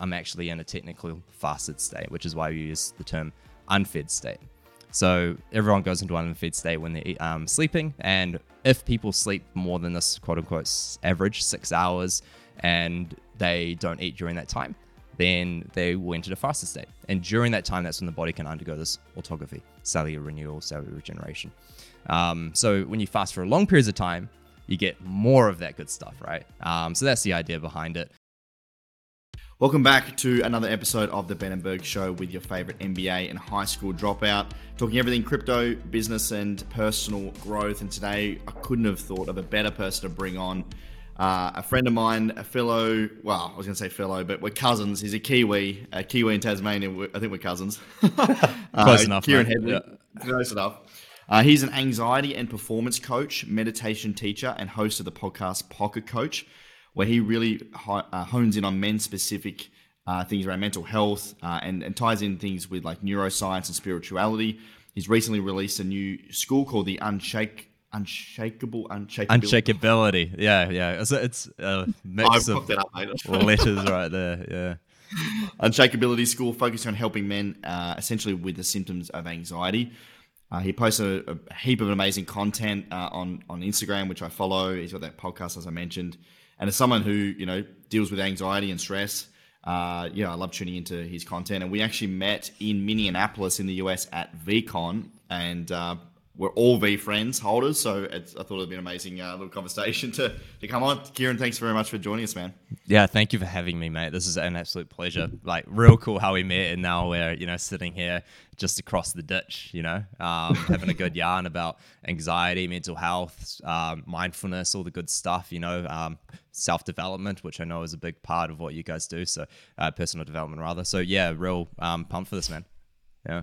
I'm actually in a technical fasted state, which is why we use the term unfed state. So everyone goes into an unfed state when they're um, sleeping, and if people sleep more than this quote unquote average six hours, and they don't eat during that time, then they will enter the fasted state. And during that time, that's when the body can undergo this autophagy, cellular renewal, cellular regeneration. Um, so when you fast for long periods of time, you get more of that good stuff, right? Um, so that's the idea behind it. Welcome back to another episode of the Ben and Berg Show with your favorite MBA and high school dropout, talking everything crypto, business, and personal growth. And today, I couldn't have thought of a better person to bring on. Uh, a friend of mine, a fellow, well, I was going to say fellow, but we're cousins. He's a Kiwi, a Kiwi in Tasmania. I think we're cousins. uh, Close enough. Kieran Hedley. Yeah. Close enough. Uh, he's an anxiety and performance coach, meditation teacher, and host of the podcast Pocket Coach where he really uh, hones in on men specific uh, things around mental health uh, and, and ties in things with like neuroscience and spirituality. He's recently released a new school called the Unshake unshakable unshakability. unshakability. Yeah yeah. It's a, it's a mix of up, letters right there yeah. Unshakability school focusing on helping men uh, essentially with the symptoms of anxiety. Uh, he posts a, a, heap of amazing content uh, on on instagram which i follow. He's got that podcast as i mentioned and as someone who you know deals with anxiety and stress, uh, yeah, I love tuning into his content. And we actually met in Minneapolis in the US at VeeCon, and uh, we're all V VeeFriends holders. So I thought it'd be an amazing uh, little conversation to, to come on. Kieran, thanks very much for joining us, man. Yeah, thank you for having me, mate. This is an absolute pleasure. Like, real cool how we met, and now we're you know sitting here just across the ditch, you know, um, having a good yarn about anxiety, mental health, um, mindfulness, all the good stuff, you know, um, self development, which I know is a big part of what you guys do. So, uh, personal development, rather. So, yeah, real um, pumped for this, man. Yeah.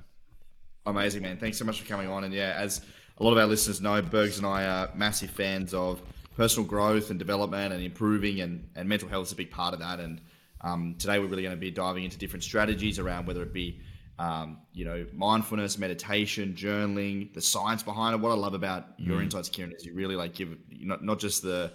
Amazing, man. Thanks so much for coming on. And yeah, as a lot of our listeners know, Bergs and I are massive fans of personal growth and development and improving, and, and mental health is a big part of that. And um, today we're really going to be diving into different strategies around whether it be um, you know, mindfulness, meditation, journaling, the science behind it. What I love about your mm. insights, Kieran, is you really like give not not just the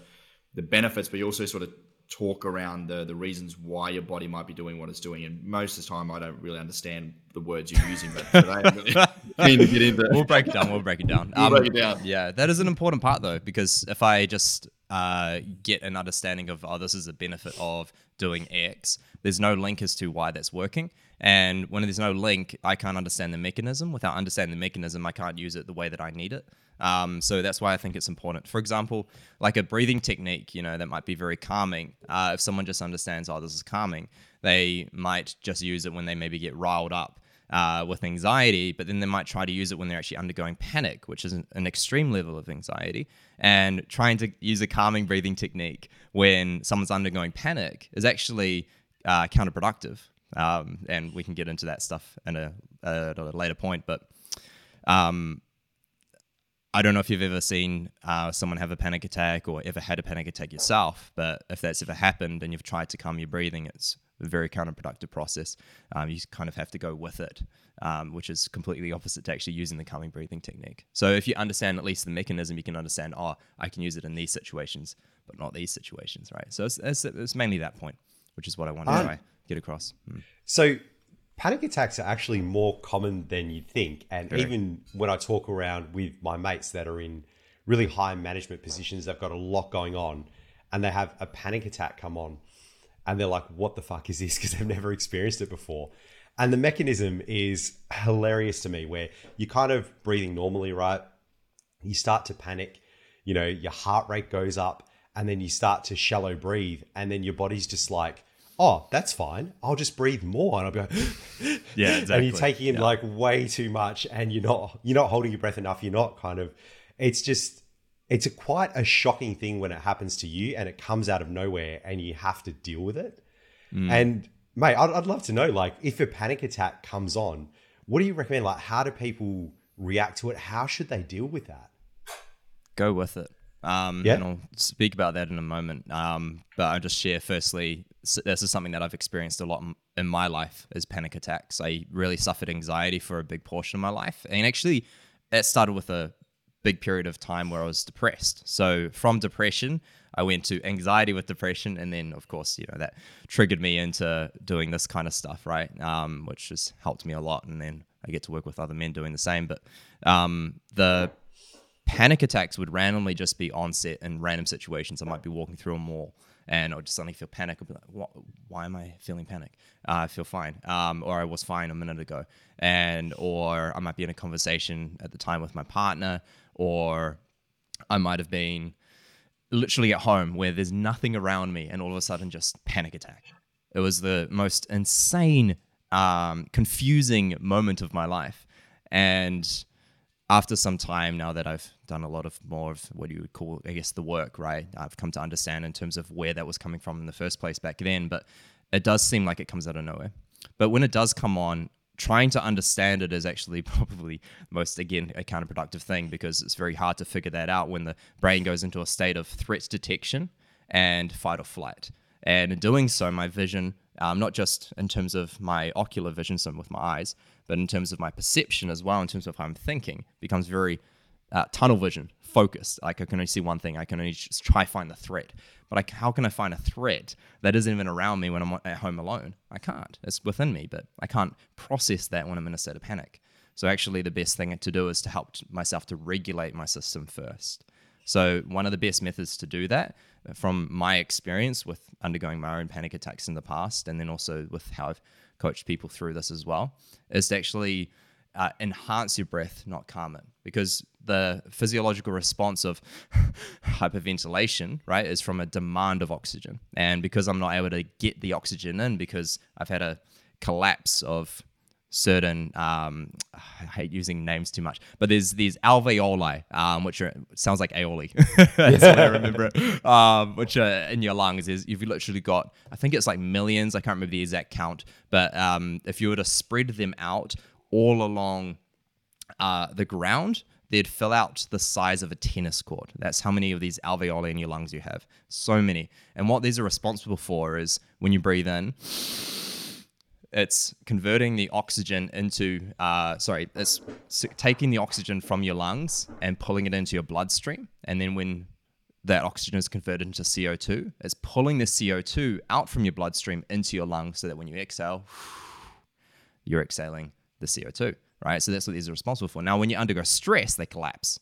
the benefits, but you also sort of talk around the the reasons why your body might be doing what it's doing. And most of the time, I don't really understand the words you're using, but today I'm really keen to get into. We'll break it down. We'll break it down. we'll um, break it down. Yeah, that is an important part though, because if I just uh, get an understanding of oh, this is a benefit of doing X, there's no link as to why that's working. And when there's no link, I can't understand the mechanism. Without understanding the mechanism, I can't use it the way that I need it. Um, so that's why I think it's important. For example, like a breathing technique, you know, that might be very calming. Uh, if someone just understands, oh, this is calming, they might just use it when they maybe get riled up uh, with anxiety, but then they might try to use it when they're actually undergoing panic, which is an, an, extreme level of anxiety. And trying to use a calming breathing technique when someone's undergoing panic is actually uh, counterproductive. Um, and we can get into that stuff in a, at a later point. But um, I don't know if you've ever seen uh, someone have a panic attack or ever had a panic attack yourself, but if that's ever happened and you've tried to calm your breathing, it's a very counterproductive process. Um, you kind of have to go with it, um, which is completely opposite to actually using the calming breathing technique. So if you understand at least the mechanism, you can understand, oh, I can use it in these situations, but not these situations, right? So it's, it's, it's mainly that point, which is what I want to um, try get across. Mm. So panic attacks are actually more common than you'd think. And Very. even when I talk around with my mates that are in really high management positions, they've got a lot going on and they have a panic attack come on and they're like, what the fuck is this? Because they've never experienced it before. And the mechanism is hilarious to me where you're kind of breathing normally, right? You start to panic, you know, your heart rate goes up, and then you start to shallow breathe, and then your body's just like, oh, that's fine. I'll just breathe more. And I'll be like, yeah, exactly. And you're taking in yeah. like way too much and you're not, you're not holding your breath enough. You're not kind of, it's just, it's a quite a shocking thing when it happens to you and it comes out of nowhere and you have to deal with it. Mm. And mate, I'd, I'd love to know, like, if a panic attack comes on, what do you recommend? Like, how do people react to it? How should they deal with that? Go with it. Um, yeah. And I'll speak about that in a moment. Um, but I'll just share firstly, this is something that I've experienced a lot in my life is panic attacks. I really suffered anxiety for a big portion of my life. And actually, it started with a big period of time where I was depressed. So from depression, I went to anxiety with depression, and then of course, you know, that triggered me into doing this kind of stuff, right? Um, which has helped me a lot, and then I get to work with other men doing the same. But um, the panic attacks would randomly just be onset in random situations. I might be walking through a mall and I'll just suddenly feel panic. I'll be like, why am I feeling panic? Uh, I feel fine. Um, or I was fine a minute ago. And, or I might be in a conversation at the time with my partner, or I might have been literally at home where there's nothing around me and all of a sudden just panic attack. It was the most insane, um, confusing moment of my life. And after some time now that I've done a lot of more of what you would call, I guess, the work, right? I've come to understand in terms of where that was coming from in the first place back then. But it does seem like it comes out of nowhere. But when it does come on, trying to understand it is actually probably most, again, a counterproductive thing because it's very hard to figure that out when the brain goes into a state of threat detection and fight or flight. And in doing so, my vision, um, not just in terms of my ocular vision, so with my eyes, but in terms of my perception as well, in terms of how I'm thinking, becomes very uh, tunnel vision, focused. Like I can only see one thing. I can only just try find the threat. But like, how can I find a threat that isn't even around me when I'm at home alone? I can't. It's within me, but I can't process that when I'm in a state of panic. So actually, the best thing to do is to help myself to regulate my system first. So one of the best methods to do that, uh, from my experience with undergoing my own panic attacks in the past, and then also with how I've coach people through this as well, is to actually uh, enhance your breath, not calm it. Because the physiological response of hyperventilation, right, is from a demand of oxygen. And because I'm not able to get the oxygen in because I've had a collapse of certain um, I hate using names too much, but there's these alveoli, um, which are sounds like aioli. That's what I remember. Um, which are in your lungs is you've literally got I think it's like millions. I can't remember the exact count, but um, if you were to spread them out all along uh, the ground, they'd fill out the size of a tennis court. That's how many of these alveoli in your lungs you have. So many. And what these are responsible for is when you breathe in it's converting the oxygen into uh, sorry it's taking the oxygen from your lungs and pulling it into your bloodstream and then when that oxygen is converted into co2 it's pulling the co2 out from your bloodstream into your lungs so that when you exhale you're exhaling the co2 right so that's what these are responsible for now when you undergo stress they collapse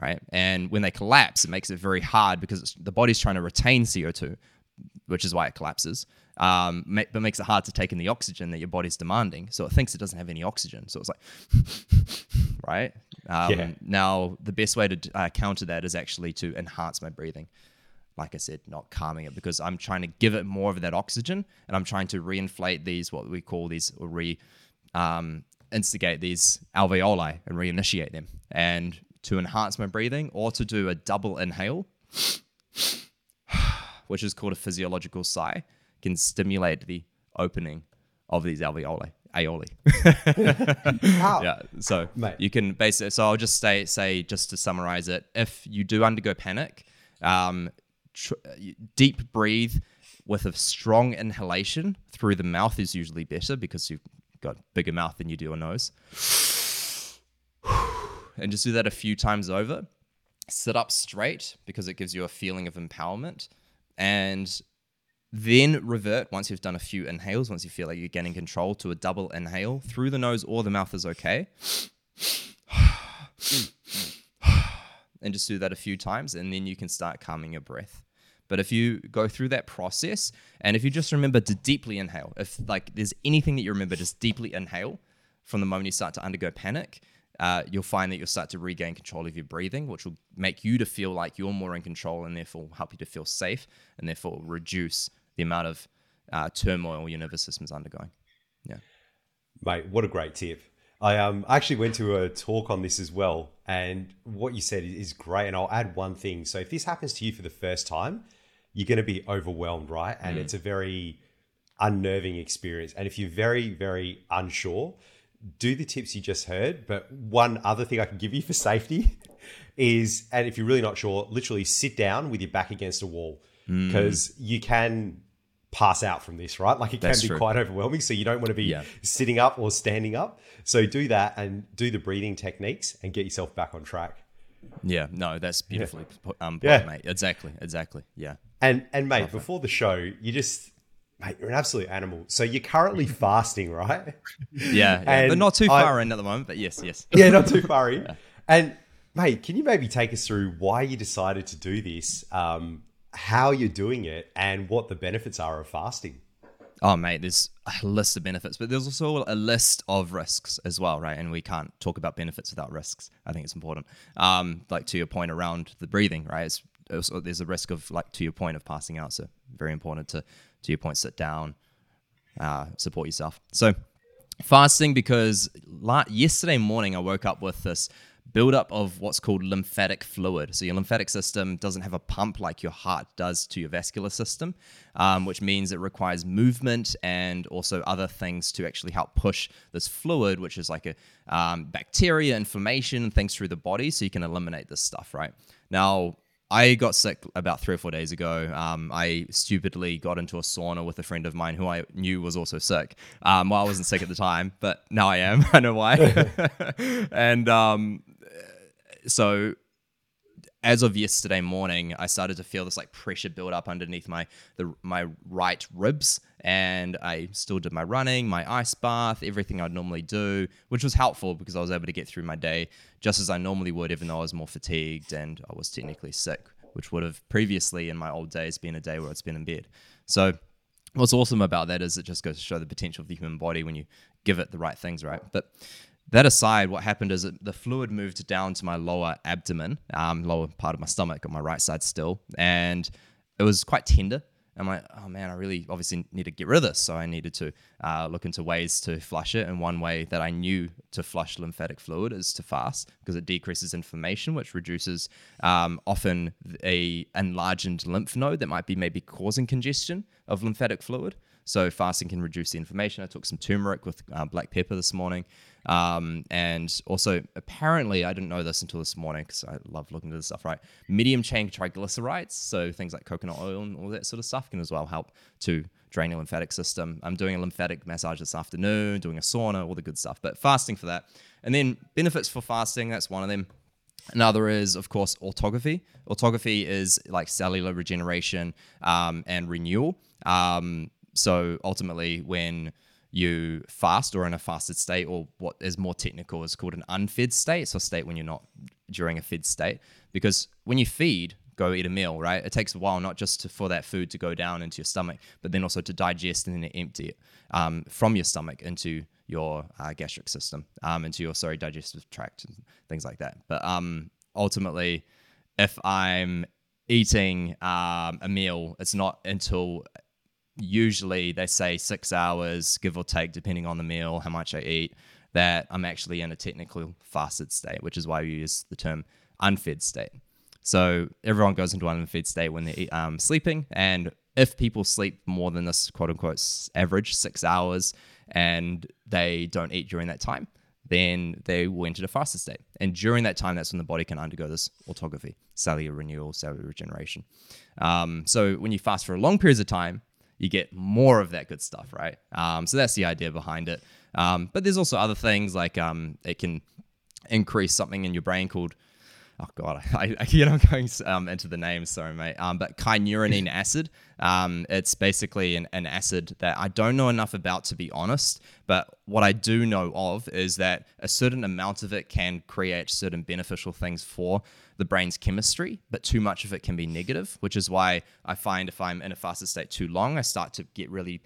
right and when they collapse it makes it very hard because the body's trying to retain co2 which is why it collapses um, but makes it hard to take in the oxygen that your body's demanding. So it thinks it doesn't have any oxygen. So it's like, right? Um, yeah. Now, the best way to uh, counter that is actually to enhance my breathing. Like I said, not calming it because I'm trying to give it more of that oxygen and I'm trying to reinflate these, what we call these, or re um, instigate these alveoli and reinitiate them. And to enhance my breathing or to do a double inhale, which is called a physiological sigh can stimulate the opening of these alveoli. Aioli. yeah. So Mate. you can basically. So I'll just say say just to summarize it. If you do undergo panic, um, tr- deep breathe with a strong inhalation through the mouth is usually better because you've got bigger mouth than you do a nose. and just do that a few times over. Sit up straight because it gives you a feeling of empowerment. And then revert once you've done a few inhales, once you feel like you're getting control to a double inhale through the nose or the mouth is okay. and just do that a few times, and then you can start calming your breath. But if you go through that process, and if you just remember to deeply inhale, if like there's anything that you remember, just deeply inhale from the moment you start to undergo panic, uh, you'll find that you'll start to regain control of your breathing, which will make you to feel like you're more in control and therefore help you to feel safe and therefore reduce the amount of uh, turmoil your nervous system is undergoing. Yeah. Mate, what a great tip. I um, actually went to a talk on this as well. And what you said is great. And I'll add one thing. So if this happens to you for the first time, you're going to be overwhelmed, right? And mm. it's a very unnerving experience. And if you're very, very unsure, do the tips you just heard. But one other thing I can give you for safety is, and if you're really not sure, literally sit down with your back against a wall because mm. you can pass out from this, right? Like it That's can be true. quite overwhelming. So you don't want to be yeah. sitting up or standing up. So do that and do the breathing techniques and get yourself back on track. Yeah, no, that's beautifully put, um, Yeah. mate. Exactly, exactly. Yeah. And and mate, before the show, you just mate, you're an absolute animal. So you're currently fasting, right? Yeah, yeah. And but not too I- far in at the moment. But yes, yes. Yeah, not too far in. And mate, can you maybe take us through why you decided to do this, um, how you're doing it, and what the benefits are of fasting? Oh, mate, there's a list of benefits, but there's also a list of risks as well, right? And we can't talk about benefits without risks. I think it's important. Um, like to your point around the breathing, right? It's, there's a risk of like to your point of passing out. So very important to to your point, sit down, uh, support yourself. So fasting because la- yesterday morning I woke up with this buildup of what's called lymphatic fluid. So your lymphatic system doesn't have a pump like your heart does to your vascular system, um, which means it requires movement and also other things to actually help push this fluid, which is like a um, bacteria, inflammation, things through the body, so you can eliminate this stuff. Right now. I got sick about three or four days ago. Um, I stupidly got into a sauna with a friend of mine who I knew was also sick. Um, well, I wasn't sick at the time, but now I am. I know why. and um, so as of yesterday morning, I started to feel this like pressure build up underneath my the my right ribs, and I still did my running, my ice bath, everything I'd normally do, which was helpful because I was able to get through my day just as I normally would, even though I was more fatigued and I was technically sick, which would have previously in my old days been a day where I'd been in bed. So what's awesome about that is it just goes to show the potential of the human body when you give it the right things, right? But that aside, what happened is the fluid moved down to my lower abdomen, um, lower part of my stomach on my right side still, and it was quite tender. I'm like, oh man, I really obviously need to get rid of this. So I needed to uh, look into ways to flush it. And one way that I knew to flush lymphatic fluid is to fast because it decreases inflammation, which reduces um, often a enlarged lymph node that might be maybe causing congestion of lymphatic fluid. So fasting can reduce the inflammation. I took some turmeric with uh, black pepper this morning. Um, and also, apparently, I didn't know this until this morning because I love looking at this stuff, right? Medium chain triglycerides, so things like coconut oil and all that sort of stuff, can as well help to drain your lymphatic system. I'm doing a lymphatic massage this afternoon, doing a sauna, all the good stuff, but fasting for that. And then benefits for fasting, that's one of them. Another is, of course, autophagy. Autophagy is like cellular regeneration um, and renewal. Um, so ultimately, when you fast or in a fasted state, or what is more technical is called an unfed state, so a state when you're not during a fed state, because when you feed, go eat a meal, right? It takes a while not just to, for that food to go down into your stomach, but then also to digest and then empty it um, from your stomach into your uh, gastric system, um, into your sorry digestive tract and things like that. But um, ultimately, if I'm eating um, a meal, it's not until usually they say six hours, give or take, depending on the meal, how much I eat, that I'm actually in a technical fasted state, which is why we use the term unfed state. So everyone goes into an unfed state when they're um, sleeping, and if people sleep more than this quote unquote average six hours and they don't eat during that time, then they will enter a fasted state. And during that time, that's when the body can undergo this autophagy, cellular renewal, cellular regeneration. Um, so when you fast for long periods of time, you get more of that good stuff, right? Um, so that's the idea behind it. Um, but there's also other things like um, it can increase something in your brain called oh god, I, I you know I'm going um, into the names, sorry mate. Um, but kynurenine acid. Um, it's basically an, an acid that I don't know enough about to be honest. But what I do know of is that a certain amount of it can create certain beneficial things for the brain's chemistry, but too much of it can be negative, which is why I find if I'm in a fasted state too long, I start to get really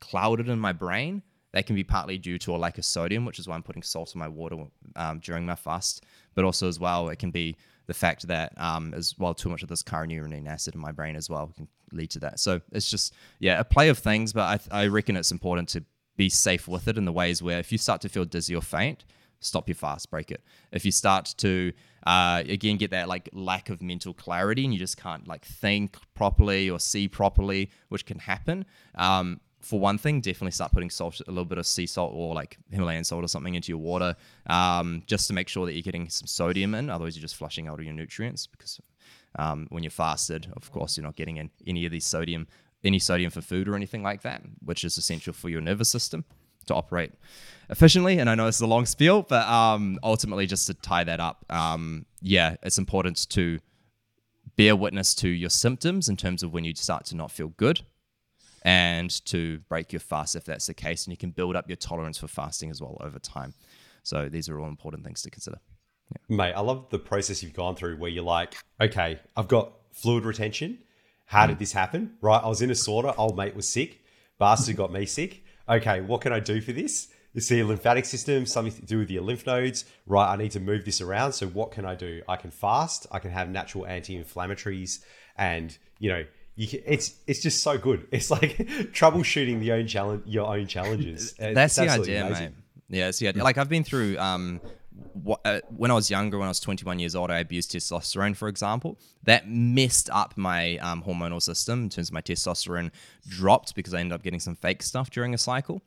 clouded in my brain. That can be partly due to a lack of sodium, which is why I'm putting salt in my water um, during my fast. But also, as well, it can be the fact that um, as well too much of this kynurenine acid in my brain as well can lead to that. So it's just yeah a play of things, but I, I reckon it's important to be safe with it in the ways where if you start to feel dizzy or faint, stop your fast, break it. If you start to uh, again get that like lack of mental clarity and you just can't like think properly or see properly, which can happen. Um, for one thing, definitely start putting salt, a little bit of sea salt or like Himalayan salt or something into your water, um, just to make sure that you're getting some sodium in. Otherwise, you're just flushing out all your nutrients because um, when you're fasted, of course, you're not getting in any of these sodium, any sodium for food or anything like that, which is essential for your nervous system to operate efficiently. And I know this is a long spiel, but um, ultimately, just to tie that up, um, yeah, it's important to bear witness to your symptoms in terms of when you start to not feel good and to break your fast if that's the case. And you can build up your tolerance for fasting as well over time. So these are all important things to consider. Yeah. Mate, I love the process you've gone through where you're like, okay, I've got fluid retention. How did mm. this happen? Right, I was in a sauna. Old mate was sick. Bastard got me sick. Okay, what can I do for this? It's the lymphatic system, something to do with your lymph nodes. Right, I need to move this around. So what can I do? I can fast. I can have natural anti-inflammatories, and you know, you can, it's it's just so good. It's like troubleshooting the own challenge, your own challenges. That's the idea, amazing. mate. Yeah, it's the idea. Like I've been through. Um, when I was younger, when I was 21 years old, I abused testosterone, for example. That messed up my um, hormonal system in terms of my testosterone dropped because I ended up getting some fake stuff during a cycle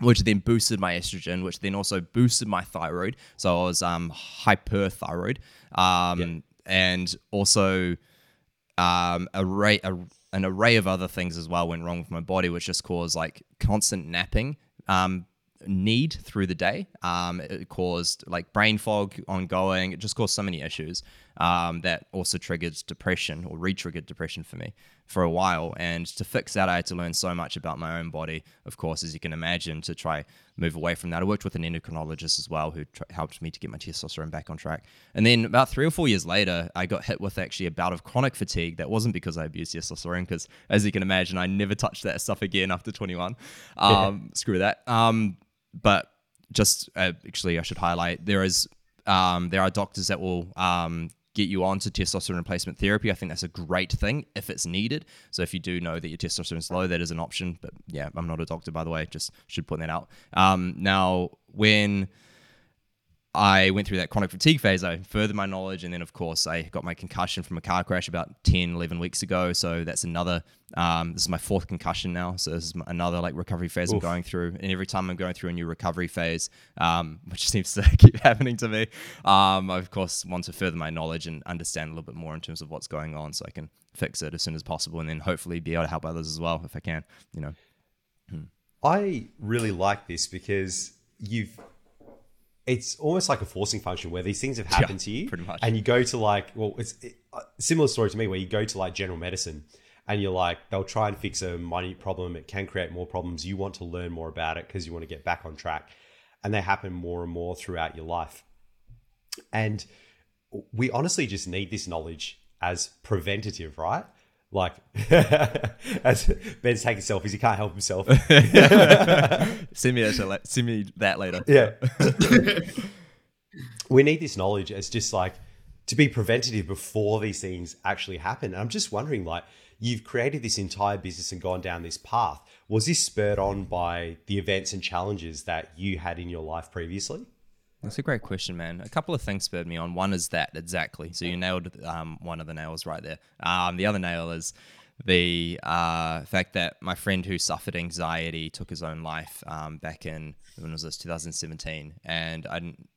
which then boosted my estrogen, which then also boosted my thyroid. So I was um, hyperthyroid, um, yeah. and also um, array, a, an array of other things as well went wrong with my body, which just caused like constant napping. Um, need through the day. Um, it caused like brain fog ongoing. It just caused so many issues um, that also triggered depression or re-triggered depression for me for a while. And to fix that, I had to learn so much about my own body, of course, as you can imagine, to try move away from that. I worked with an endocrinologist as well who tr- helped me to get my testosterone back on track. And then about three or four years later, I got hit with actually a bout of chronic fatigue. That wasn't because I abused testosterone, because as you can imagine, I never touched that stuff again after 21. Um, yeah. Screw that. Um, but just uh, actually, I should highlight there is um, there are doctors that will um, get you onto testosterone replacement therapy. I think that's a great thing if it's needed. So if you do know that your testosterone is low, that is an option. But yeah, I'm not a doctor, by the way. Just should put that out. Um, now, when I went through that chronic fatigue phase. I furthered my knowledge, and then, of course, I got my concussion from a car crash about 10, 11 weeks ago. So that's another. Um, this is my fourth concussion now. So this is another like recovery phase Oof. I'm going through. And every time I'm going through a new recovery phase, um, which seems to keep happening to me, um, I of course want to further my knowledge and understand a little bit more in terms of what's going on, so I can fix it as soon as possible, and then hopefully be able to help others as well if I can. You know. Hmm. I really like this because you've it's almost like a forcing function where these things have happened yeah, to you, pretty much. and you go to like, well, it's it, a similar story to me where you go to like general medicine, and you're like, they'll try and fix a minute problem. It can create more problems. You want to learn more about it because you want to get back on track, and they happen more and more throughout your life. And we honestly just need this knowledge as preventative, right? Like as Ben's taking selfies, he can't help himself. send me that. Send me that later. Yeah. we need this knowledge as just like to be preventative before these things actually happen. And I'm just wondering, like, you've created this entire business and gone down this path. Was this spurred on by the events and challenges that you had in your life previously? That's a great question, man. A couple of things spurred me on. One is that exactly. So you nailed um, one of the nails right there. Um, the other nail is the uh, fact that my friend who suffered anxiety took his own life um, back in when was this 2017, and I didn't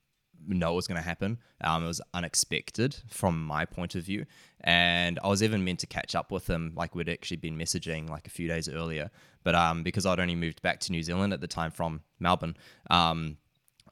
know it was going to happen. Um, it was unexpected from my point of view, and I was even meant to catch up with him, like we'd actually been messaging like a few days earlier, but um, because I'd only moved back to New Zealand at the time from Melbourne. Um,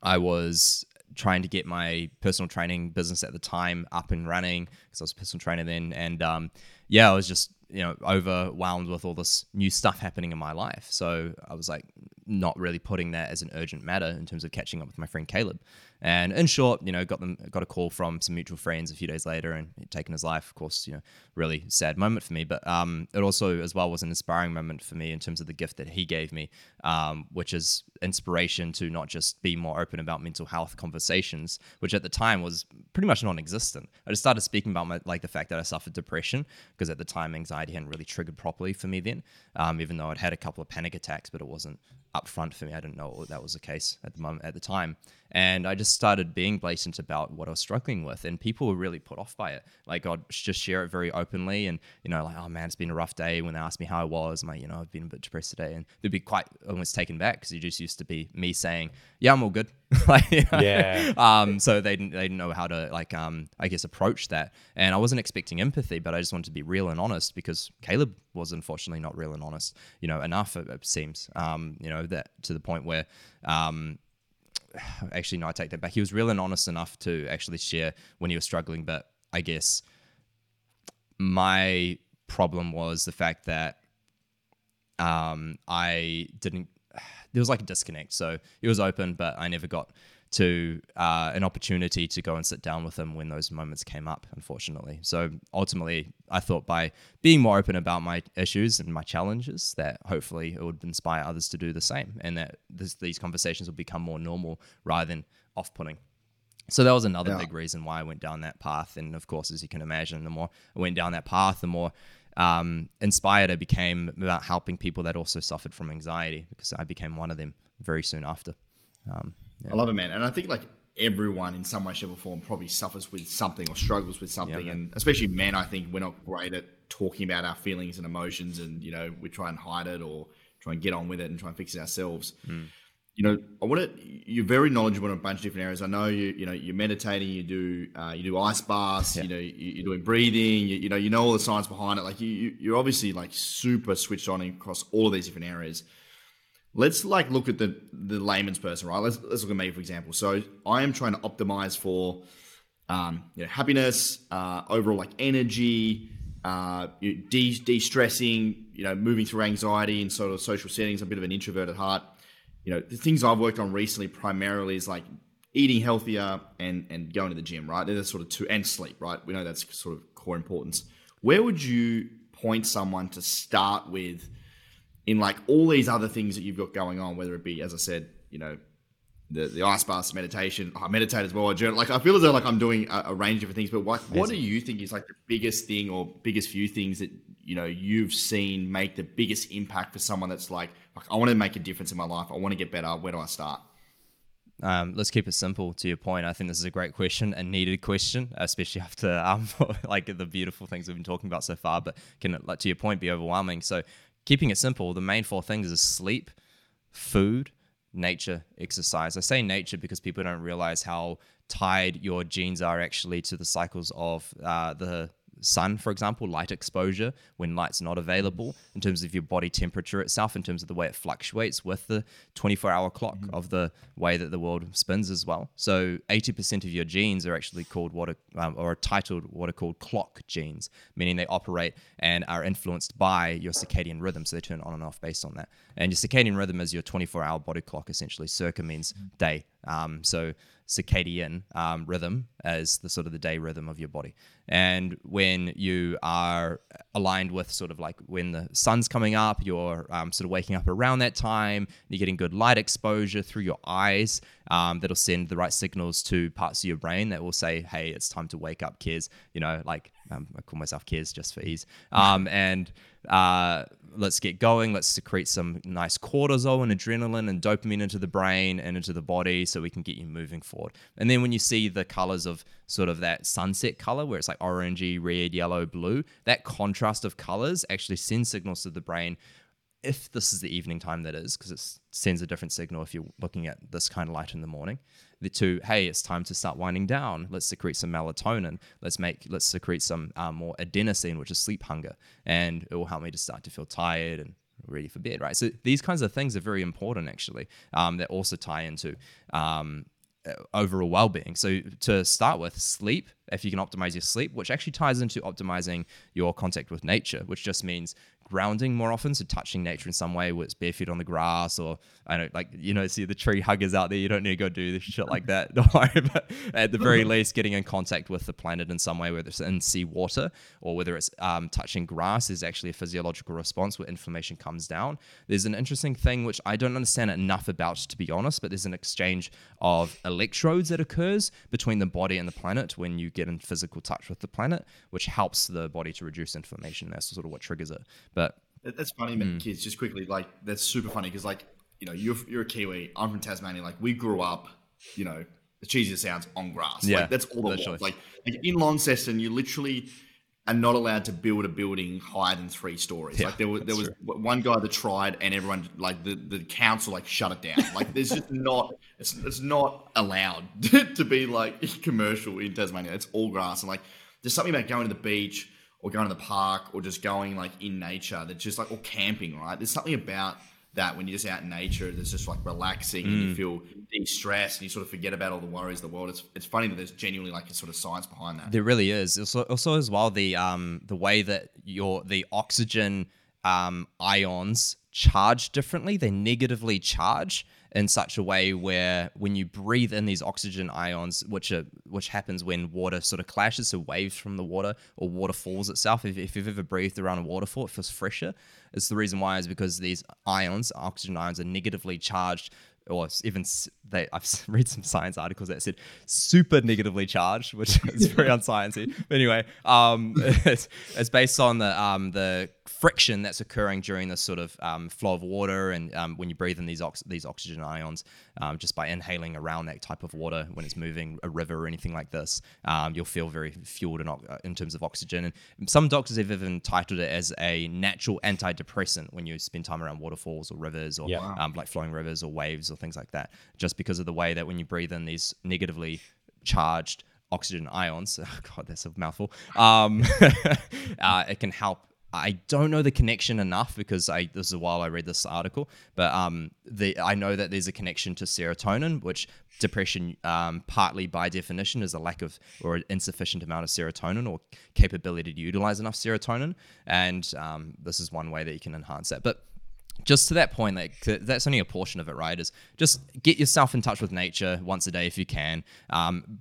I was trying to get my personal training business at the time up and running because I was a personal trainer then. And um, yeah, I was just, you know, overwhelmed with all this new stuff happening in my life. So I was like, not really putting that as an urgent matter in terms of catching up with my friend Caleb. And in short, you know, got them got a call from some mutual friends a few days later and taken his life. Of course, you know, really sad moment for me. But um, it also as well was an inspiring moment for me in terms of the gift that he gave me, um, which is inspiration to not just be more open about mental health conversations, which at the time was pretty much non-existent. I just started speaking about my, like the fact that I suffered depression because at the time anxiety hadn't really triggered properly for me then, um, even though I'd had a couple of panic attacks, but it wasn't upfront for me. I didn't know that was the case at the moment at the time, and I just started being blatant about what I was struggling with, and people were really put off by it. Like I'd just share it very openly, and you know, like, oh man, it's been a rough day. When they asked me how I was, I'm like, you know, I've been a bit depressed today, and they'd be quite almost taken back because it just used to be me saying, yeah, I'm all good. like, you know? yeah. Um, so they didn't they didn't know how to like um I guess approach that, and I wasn't expecting empathy, but I just wanted to be real and honest because Caleb was unfortunately not real and honest, you know, enough. It, it seems, um, you know, that to the point where, um, actually, no, I take that back. He was real and honest enough to actually share when he was struggling, but I guess my problem was the fact that um, I didn't. There was like a disconnect. So it was open, but I never got to uh, an opportunity to go and sit down with him when those moments came up, unfortunately. So ultimately, I thought by being more open about my issues and my challenges, that hopefully it would inspire others to do the same and that this, these conversations would become more normal rather than off putting. So that was another yeah. big reason why I went down that path. And of course, as you can imagine, the more I went down that path, the more um, inspired I became about helping people that also suffered from anxiety because I became one of them very soon after. Um, yeah. I love it, man. And I think like everyone in some way, shape, or form probably suffers with something or struggles with something. Yeah, and especially men, I think we're not great at talking about our feelings and emotions, and you know, we try and hide it or try and get on with it and try and fix it ourselves. Mm. You know, I want to. You're very knowledgeable in a bunch of different areas. I know you. You know, you're meditating. You do. Uh, you do ice baths. Yeah. You know, you, are doing breathing. You, you, know, you know all the science behind it. Like you, you're obviously like super switched on across all of these different areas let's like look at the the layman's person, right? Let's let's look at me for example. So I am trying to optimize for um, you know, happiness, uh, overall like energy, uh, de de stressing, you know, moving through anxiety in sort of social settings. I'm a bit of an introvert at heart. You know, the things I've worked on recently primarily is like eating healthier and and going to the gym, right? They're sort of two and sleep, right? We know that's sort of core importance. Where would you point someone to start with? in like all these other things that you've got going on, whether it be, as I said, you know, the the ice baths, meditation. I meditate as well. I journal. Like I feel as though like I'm doing a, a range of things. But what what do you think is like the biggest thing or biggest few things that you know you've seen make the biggest impact for someone that's like, I want to make a difference in my life. I want to get better. Where do I start? Um, let's keep it simple. To your point, I think this is a great question, a needed question, especially after um, like the beautiful things we've been talking about so far. But can, like to your point, be overwhelming? So keeping it simple, the main four things is sleep, food, nature, exercise. I say nature because people don't realize how tied your genes are actually to the cycles of uh, the sun, for example, light exposure when light's not available, in terms of your body temperature itself, in terms of the way it fluctuates with the 24 hour clock mm-hmm. of the way that the world spins as well. So 80% of your genes are actually called what are, um, or are titled what are called clock genes, meaning they operate and are influenced by your circadian rhythm. So they turn on and off based on that. And your circadian rhythm is your 24 hour body clock, essentially. Circa means mm-hmm. day. Um, so circadian um, rhythm as the sort of the day rhythm of your body. And when you are aligned with sort of like when the sun's coming up, you're um, sort of waking up around that time, you're getting good light exposure through your eyes um, that'll send the right signals to parts of your brain that will say, hey, it's time to wake up, kids. You know, like um, I call myself kids just for ease. Um, and uh, let's get going. Let's secrete some nice cortisol and adrenaline and dopamine into the brain and into the body so we can get you moving forward. And then when you see the colors of sort of that sunset color where it's like orangey, red, yellow, blue, that contrast of colors actually sends signals to the brain if this is the evening time that is because it sends a different signal if you're looking at this kind of light in the morning the two hey it's time to start winding down. Let's secrete some melatonin. Let's make let's secrete some um, more adenosine which is sleep hunger and it will help me to start to feel tired and ready for bed right? So these kinds of things are very important actually um, that also tie into um, overall well-being. So to start with sleep if you can optimize your sleep which actually ties into optimizing your contact with nature which just means grounding more often, so touching nature in some way, whether it's barefoot on the grass or I don't like you know see the tree huggers out there. You don't need to go do this shit like that. Don't worry, but at the very least, getting in contact with the planet in some way, whether it's in sea water or whether it's um, touching grass, is actually a physiological response where inflammation comes down. There's an interesting thing which I don't understand enough about, to be honest, but there's an exchange of electrodes that occurs between the body and the planet when you get in physical touch with the planet, which helps the body to reduce inflammation. That's sort of what triggers it. But that's funny. Mm. Kids, just quickly, like that's super funny because, like, you know, you're you're a Kiwi. I'm from Tasmania. Like, we grew up, you know, as cheesy as sounds, on grass. Yeah, like, that's all the was. Like, like in Launceston, you literally are not allowed to build a building higher than three stories. Yeah, like there was there was true. one guy that tried, and everyone like the, the council like shut it down. Like there's just not it's it's not allowed to be like commercial in Tasmania. It's all grass, and like there's something about going to the beach or going to the park or just going like in nature. That's just like or camping, right? There's something about that when you're just out in nature that's just like relaxing mm. and you feel de-stressed and you sort of forget about all the worries of the world. It's it's funny that there's genuinely like a sort of science behind that. There really is. Also, also as well the um the way that your the oxygen um ions charge differently. They negatively charge in such a way where when you breathe in these oxygen ions, which are which happens when water sort of clashes, so waves from the water or water falls itself. If, if you've ever breathed around a waterfall, it feels fresher. It's the reason why is because these ions, oxygen ions, are negatively charged or even they I've read some science articles that said super negatively charged, which is very unsciencey. But anyway, um, it's, it's, based on the um, the friction that's occurring during this sort of um, flow of water, and um, when you breathe in these ox- these oxygen ions, um, just by inhaling around that type of water when it's moving a river or anything like this, um, you'll feel very fueled in, in terms of oxygen. And some doctors have even titled it as a natural antidepressant when you spend time around waterfalls or rivers or yeah. like flowing rivers or waves or things like that, just because of the way that when you breathe in these negatively charged oxygen ions, oh God, that's a mouthful, um, uh, it can help I don't know the connection enough because I this is a while I read this article, but um, the I know that there's a connection to serotonin, which depression um, partly by definition is a lack of or insufficient amount of serotonin or capability to utilize enough serotonin, and um, this is one way that you can enhance that. But just to that point, like that's only a portion of it, right? Is just get yourself in touch with nature once a day if you can. Um,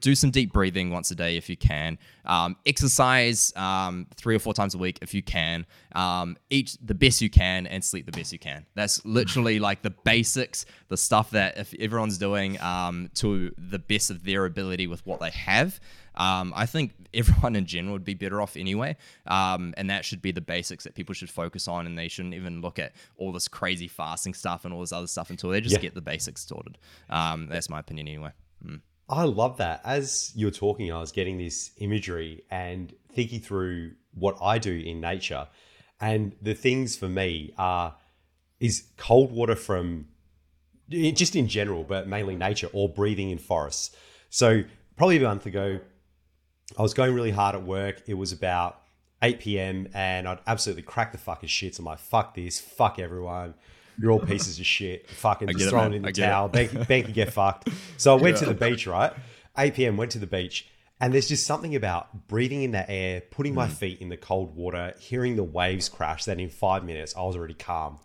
do some deep breathing once a day if you can. Um, exercise um, three or four times a week if you can. Um, eat the best you can and sleep the best you can. That's literally like the basics, the stuff that if everyone's doing um, to the best of their ability with what they have. Um, I think everyone in general would be better off anyway. Um, and that should be the basics that people should focus on. And they shouldn't even look at all this crazy fasting stuff and all this other stuff until they just yeah. get the basics sorted. that's my opinion anyway. Mm. I love that. As you're talking, I was getting this imagery and thinking through what I do in nature. And the things for me are is cold water from just in general, but mainly nature or breathing in forests. So probably a month ago, I was going really hard at work. It was about 8 p.m. and I'd absolutely crack the fucking shits. I'm like, fuck this, fuck everyone you're all pieces of shit. Fucking just throw it, in the towel. Bank, bank can get fucked. So I went yeah. to the beach, right? 8 p.m. went to the beach. And there's just something about breathing in that air, putting my mm. feet in the cold water, hearing the waves crash, that in five minutes I was already calm.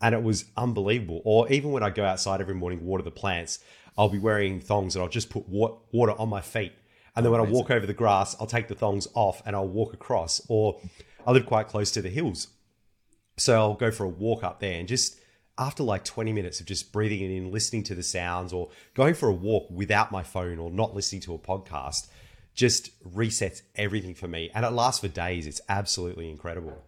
And it was unbelievable. Or even when I go outside every morning, water the plants, I'll be wearing thongs and I'll just put water on my feet. And then when I walk over the grass, I'll take the thongs off and I'll walk across. Or I live quite close to the hills. So I'll go for a walk up there and just after like 20 minutes of just breathing it in, listening to the sounds, or going for a walk without my phone or not listening to a podcast, just resets everything for me. And it lasts for days. It's absolutely incredible.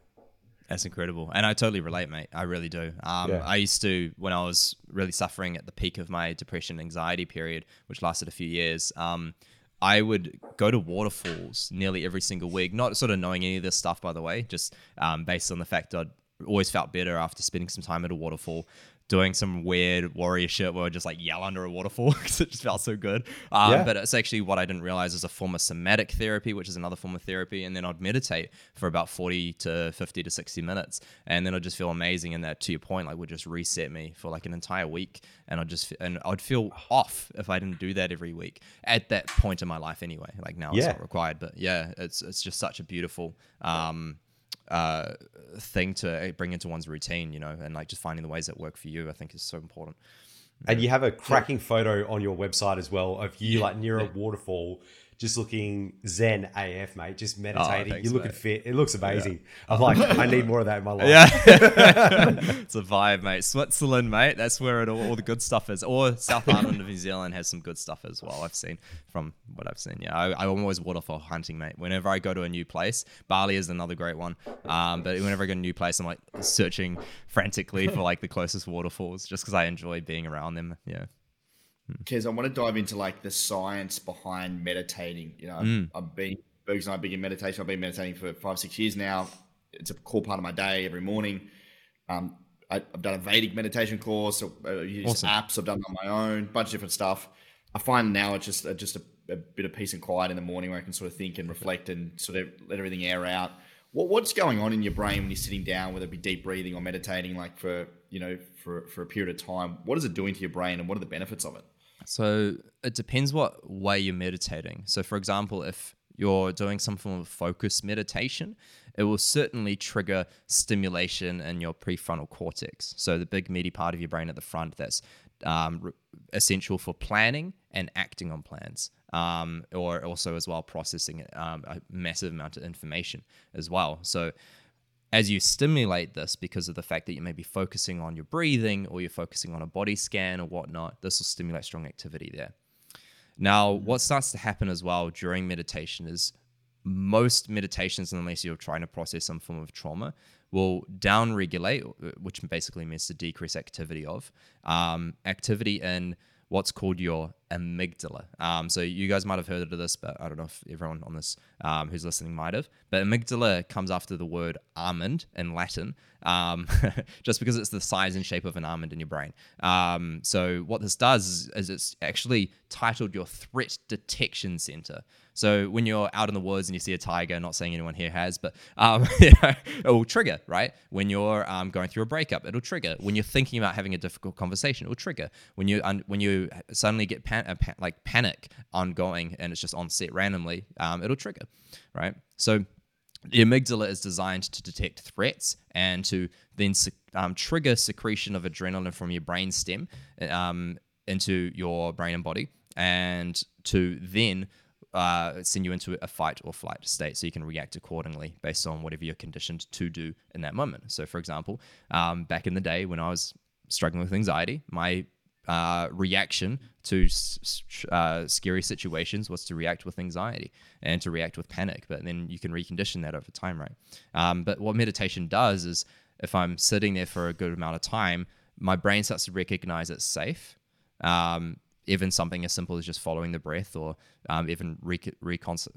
That's incredible. And I totally relate, mate. I really do. Um, yeah. I used to, when I was really suffering at the peak of my depression anxiety period, which lasted a few years, um, I would go to waterfalls nearly every single week, not sort of knowing any of this stuff, by the way, just um, based on the fact I'd always felt better after spending some time at a waterfall doing some weird warrior shit where I just like yell under a waterfall because it just felt so good. Um, yeah. But it's actually what I didn't realize is a form of somatic therapy, which is another form of therapy. And then I'd meditate for about 40 to 50 to 60 minutes. And then I'd just feel amazing. And that, to your point, like would just reset me for like an entire week. And I'd just, and I'd feel off if I didn't do that every week at that point in my life anyway. Like now yeah. it's not required. But yeah, it's, it's just such a beautiful, um, uh, thing to bring into one's routine, you know, and like just finding the ways that work for you, I think is so important. And you have a cracking photo on your website as well of you like near a waterfall just looking zen AF, mate. Just meditating. Oh, thanks, You're looking mate. fit. It looks amazing. Yeah. I'm like, I need more of that in my life. Yeah, it's a vibe, mate. Switzerland, mate. That's where it all, all, the good stuff is. Or South Island of New Zealand has some good stuff as well. I've seen from what I've seen. Yeah, I, I'm always waterfall hunting, mate. Whenever I go to a new place, Bali is another great one. Um, but whenever I go to a new place, I'm like searching frantically for like the closest waterfalls, just because I enjoy being around them. Yeah because I want to dive into like the science behind meditating. You know, mm. I've been Bergs and I big in meditation. I've been meditating for five, six years now. It's a core part of my day every morning. Um, I, have done a Vedic meditation course. I use awesome. apps. I've done on my own, bunch of different stuff. I find now it's just a, just a a bit of peace and quiet in the morning where I can sort of think and reflect and sort of let everything air out. What, what's going on in your brain when you're sitting down, whether it be deep breathing or meditating, like for you know for for a period of time? What is it doing to your brain, and what are the benefits of it? So it depends what way you're meditating. So, for example, if you're doing some form of focus meditation, it will certainly trigger stimulation in your prefrontal cortex. So, the big meaty part of your brain at the front that's um, re- essential for planning and acting on plans, um, or also as well processing um, a massive amount of information as well. So, as you stimulate this because of the fact that you may be focusing on your breathing or you're focusing on a body scan or whatnot, this will stimulate strong activity there. Now, what starts to happen as well during meditation is most meditations, unless you're trying to process some form of trauma, will down regulate, which basically means to decrease activity of um, activity in what's called your amygdala. Um, so you guys might have heard of this, but I don't know if everyone on this um, who's listening might have. But amygdala comes after the word almond in Latin, um, just because it's the size and shape of an almond in your brain. Um, so what this does is, is it's actually titled your threat detection center. So when you're out in the woods and you see a tiger, not saying anyone here has, but um, it will trigger, right? When you're um, going through a breakup, it'll trigger. When you're thinking about having a difficult conversation, it will trigger. When you un- when you suddenly get pan- pa- like panic ongoing and it's just on set randomly, um, it'll trigger, right? So the amygdala is designed to detect threats and to then um, trigger secretion of adrenaline from your brain stem um, into your brain and body, and to then uh, send you into a fight or flight state so you can react accordingly based on whatever you're conditioned to do in that moment. So, for example, um, back in the day when I was struggling with anxiety, my uh, reaction to uh, scary situations was to react with anxiety and to react with panic. But then you can recondition that over time, right? Um, but what meditation does is if I'm sitting there for a good amount of time, my brain starts to recognize it's safe. Um, even something as simple as just following the breath or um, even re- reconcil.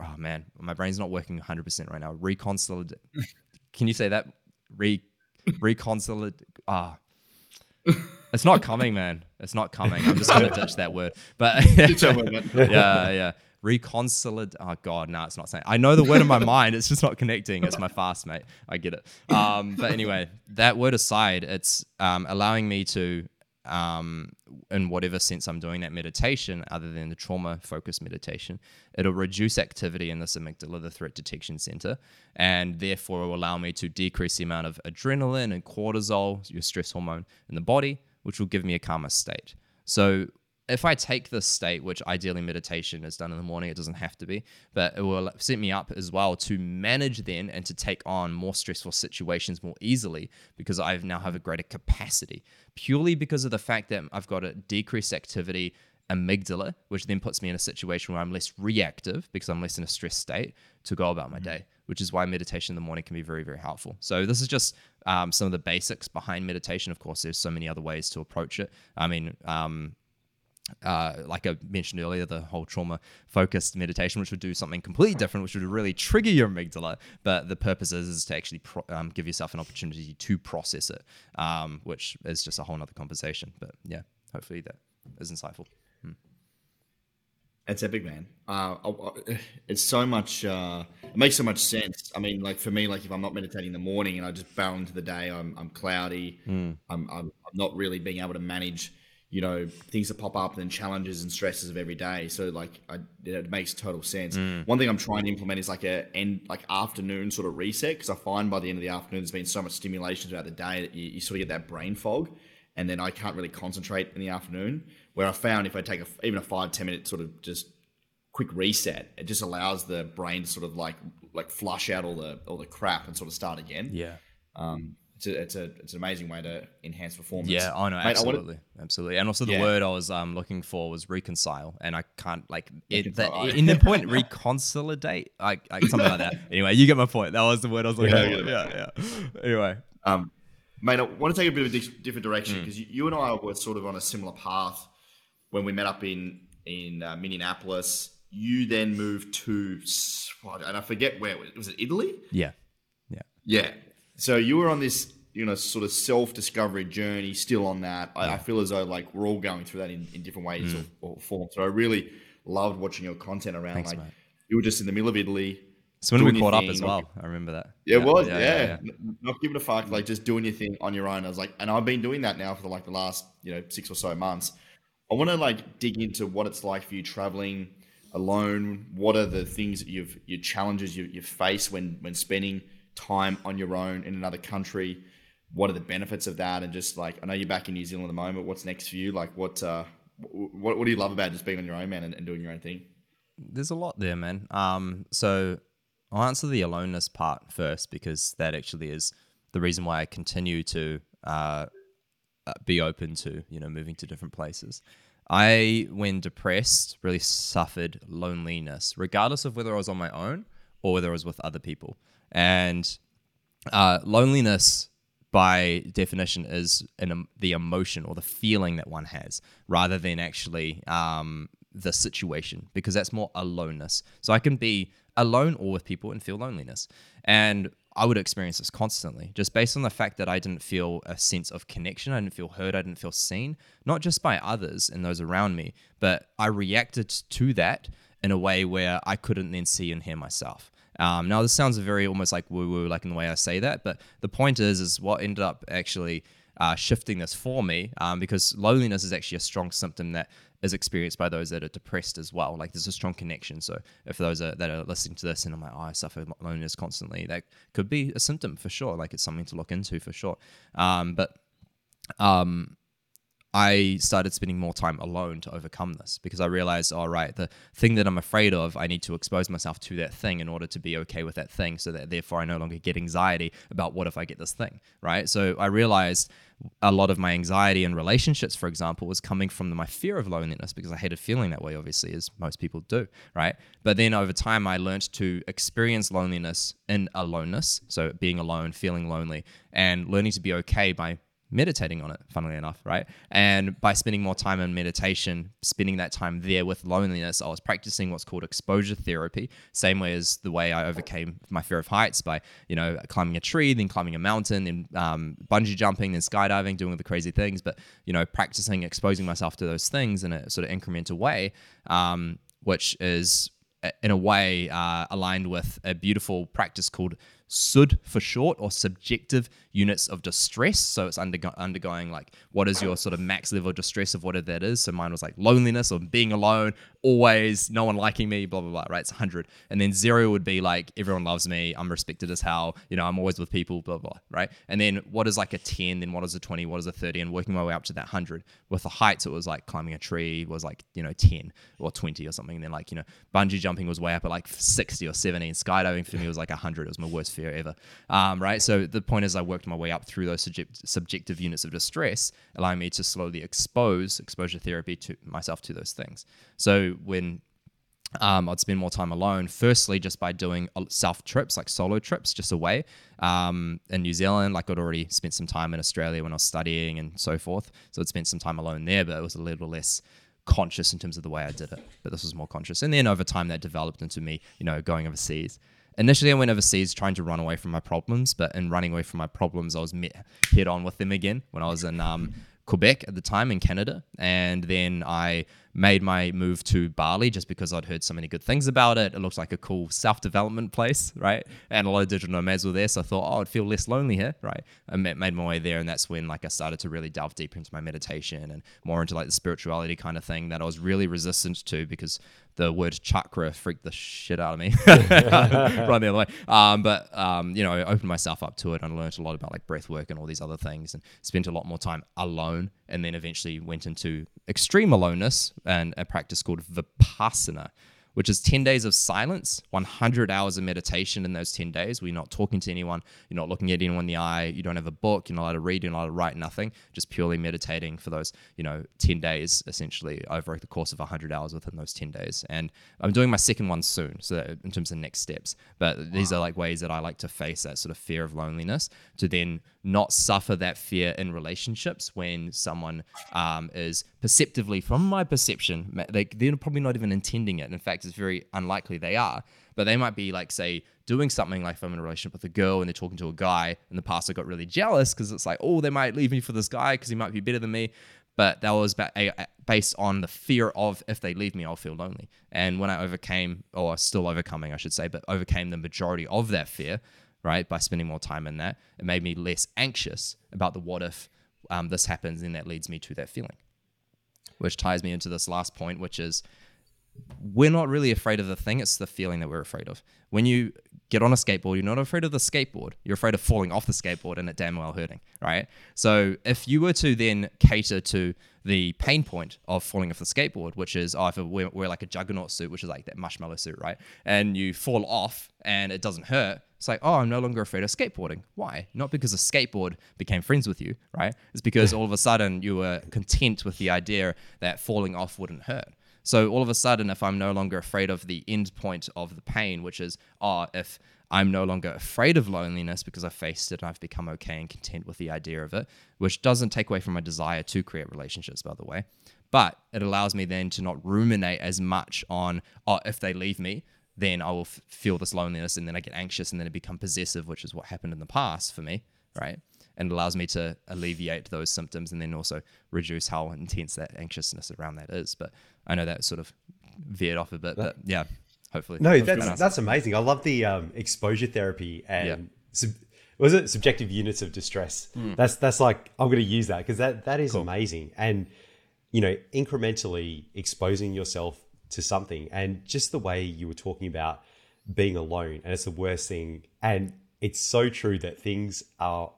Oh man, my brain's not working 100% right now. Reconcilate. Can you say that? Re reconcilate. Ah. It's not coming, man. It's not coming. I'm just gonna ditch that word. But yeah, yeah. Reconcilate. Oh god, no, it's not saying. I know the word in my mind. It's just not connecting. It's my fast, mate. I get it. Um, but anyway, that word aside, it's um, allowing me to um, in whatever sense I'm doing that meditation, other than the trauma focused meditation, it'll reduce activity in this amygdala, the threat detection center, and therefore will allow me to decrease the amount of adrenaline and cortisol, your stress hormone, in the body, which will give me a calmer state. So if I take this state, which ideally meditation is done in the morning, it doesn't have to be, but it will set me up as well to manage then and to take on more stressful situations more easily because I now have a greater capacity purely because of the fact that I've got a decreased activity amygdala, which then puts me in a situation where I'm less reactive because I'm less in a stress state to go about my day, which is why meditation in the morning can be very, very helpful. So, this is just um, some of the basics behind meditation. Of course, there's so many other ways to approach it. I mean, um, uh, like I mentioned earlier, the whole trauma focused meditation, which would do something completely different, which would really trigger your amygdala. But the purpose is, is to actually pro- um, give yourself an opportunity to process it, um, which is just a whole other conversation. But yeah, hopefully that is insightful. It's epic, man. Uh, it's so much. Uh, it makes so much sense. I mean, like for me, like if I'm not meditating in the morning and I just barrel into the day, I'm, I'm cloudy. Mm. I'm, I'm, I'm not really being able to manage you know things that pop up and challenges and stresses of every day so like I, it makes total sense mm. one thing i'm trying to implement is like a end like afternoon sort of reset because i find by the end of the afternoon there's been so much stimulation throughout the day that you, you, sort of get that brain fog and then i can't really concentrate in the afternoon where i found if i take a, even a five ten minute sort of just quick reset it just allows the brain to sort of like like flush out all the all the crap and sort of start again yeah um it's a, it's a it's an amazing way to enhance performance. Yeah, I know, Mate, absolutely, I wanna, absolutely. And also the yeah. word I was um, looking for was reconcile, and I can't like it, the, in the point reconsolidate, like, like something like that. Anyway, you get my point. That was the word I was looking yeah, for. Yeah, yeah. Anyway, um, mate, I want to take a bit of a different direction because mm. you, and I were sort of on a similar path when we met up in in uh, Minneapolis. You then moved to, and I forget where was it. Italy? Yeah, yeah, yeah. So you were on this, you know, sort of self discovery journey, still on that. I, I, feel as though like we're all going through that in, in different ways mm. or, or forms. So I really loved watching your content around Thanks, like mate. you were just in the middle of Italy. So when we doing your caught up as not well, I remember that. Yeah, it was. Yeah, yeah. N- not giving a fuck, like just doing your thing on your own. I was like, and I've been doing that now for like the last, you know, six or so months. I want to like dig into what it's like for you traveling alone. What are the things that you've, your challenges you, you face when when spending time on your own in another country? What are the benefits of that? And just like, I know you're back in New Zealand at the moment. What's next for you? Like, what uh, what, what do you love about just being on your own, man, and, and doing your own thing? There's a lot there, man. Um, so I'll answer the aloneness part first because that actually is the reason why I continue to uh, be open to you know moving to different places. I, when depressed, really suffered loneliness, regardless of whether I was on my own or whether I was with other people. And uh, loneliness, by definition, is an, em- the emotion or the feeling that one has, rather than actually um, the situation, because that's more aloneness. So I can be alone or with people and feel loneliness. And I would experience this constantly, just based on the fact that I didn't feel a sense of connection. I didn't feel heard. I didn't feel seen, not just by others and those around me, but I reacted to that in a way where I couldn't then see and hear myself. Um, now, this sounds very almost like woo woo, like in the way I say that, but the point is, is what ended up actually uh, shifting this for me, um, because loneliness is actually a strong symptom that is experienced by those that are depressed as well. Like there's a strong connection. So if those are, that are listening to this and I'm like, oh, I suffer loneliness constantly, that could be a symptom for sure. Like it's something to look into for sure. Um, but um, I started spending more time alone to overcome this because I realized, all right, the thing that I'm afraid of, I need to expose myself to that thing in order to be okay with that thing so that therefore I no longer get anxiety about what if I get this thing, right? So I realized a lot of my anxiety in relationships, for example, was coming from my fear of loneliness because I hated feeling that way, obviously, as most people do, right? But then over time, I learned to experience loneliness in aloneness, so being alone, feeling lonely, and learning to be okay by meditating on it, funnily enough, right? And by spending more time in meditation, spending that time there with loneliness, I was practicing what's called exposure therapy, same way as the way I overcame my fear of heights by, you know, climbing a tree, then climbing a mountain, then um, bungee jumping, then skydiving, doing all the crazy things. But, you know, practicing exposing myself to those things in a sort of incremental way, um, which is in a way uh, aligned with a beautiful practice called SUD for short or subjective units of distress. So it's undergo- undergoing like what is your sort of max level of distress of whatever that is. So mine was like loneliness or being alone, always no one liking me, blah blah blah. Right, it's 100. And then zero would be like everyone loves me, I'm respected as hell, you know, I'm always with people, blah blah. Right, and then what is like a 10? Then what is a 20? What is a 30? And working my way up to that 100. With the heights, it was like climbing a tree was like you know 10 or 20 or something. And then like you know bungee jumping was way up at like 60 or 70. And skydiving for me was like 100. It was my worst fear ever. Um, right, so the point is I worked my way up through those subject- subjective units of distress, allowing me to slowly expose exposure therapy to myself to those things. So when um, I'd spend more time alone. Firstly, just by doing self trips, like solo trips, just away um, in New Zealand. Like I'd already spent some time in Australia when I was studying and so forth. So I'd spent some time alone there, but it was a little less conscious in terms of the way I did it. But this was more conscious. And then over time, that developed into me, you know, going overseas. Initially, I went overseas trying to run away from my problems, but in running away from my problems, I was met head on with them again when I was in um, Quebec at the time in Canada. And then I made my move to Bali just because I'd heard so many good things about it. It looked like a cool self development place, right? And a lot of digital nomads were there. So I thought, oh, I'd feel less lonely here, right? I made my way there. And that's when like I started to really delve deep into my meditation and more into like the spirituality kind of thing that I was really resistant to because the word chakra freaked the shit out of me. Run the other way. Um, but, um, you know, I opened myself up to it and learned a lot about like breath work and all these other things and spent a lot more time alone and then eventually went into extreme aloneness and a practice called Vipassana, which is 10 days of silence, 100 hours of meditation in those 10 days. Where you're not talking to anyone, you're not looking at anyone in the eye, you don't have a book, you're not allowed to read, you're not allowed to write nothing, just purely meditating for those, you know, 10 days essentially over the course of 100 hours within those 10 days. And I'm doing my second one soon, so in terms of next steps. But these are like ways that I like to face that sort of fear of loneliness to then not suffer that fear in relationships when someone um, is perceptively, from my perception, they, they're probably not even intending it. In fact, it's very unlikely they are. But they might be like, say, doing something like if I'm in a relationship with a girl and they're talking to a guy, in the past I got really jealous because it's like, oh, they might leave me for this guy because he might be better than me. but that was based on the fear of if they leave me, I'll feel lonely. And when I overcame, or still overcoming, I should say, but overcame the majority of that fear, right, by spending more time in that, it made me less anxious about the what if um, this happens, and that leads me to that feeling. Which ties me into this last point, which is we're not really afraid of the thing, it's the feeling that we're afraid of. When you get on a skateboard, you're not afraid of the skateboard. You're afraid of falling off the skateboard and it damn well hurting, right? So if you were to then cater to the pain point of falling off the skateboard, which is oh, if we're, we're like a juggernaut suit, which is like that marshmallow suit, right? And you fall off and it doesn't hurt, it's like, oh, I'm no longer afraid of skateboarding. Why? Not because a skateboard became friends with you, right? It's because all of a sudden you were content with the idea that falling off wouldn't hurt. So all of a sudden, if I'm no longer afraid of the end point of the pain, which is, oh, if I'm no longer afraid of loneliness because I've faced it and I've become okay and content with the idea of it, which doesn't take away from my desire to create relationships, by the way. But it allows me then to not ruminate as much on, oh, if they leave me, then I will f- feel this loneliness and then I get anxious and then it become possessive, which is what happened in the past for me, right? And allows me to alleviate those symptoms and then also reduce how intense that anxiousness around that is. But I know that sort of veered off a bit, but yeah, hopefully. No, that's that's amazing. I love the um, exposure therapy and Yeah. sub, was it subjective units of distress. That's that's like I'm going to use that because that that is amazing. And you know, incrementally exposing yourself to something, and just the way you were talking about being alone, and it's the worst thing. And it's so true that things are,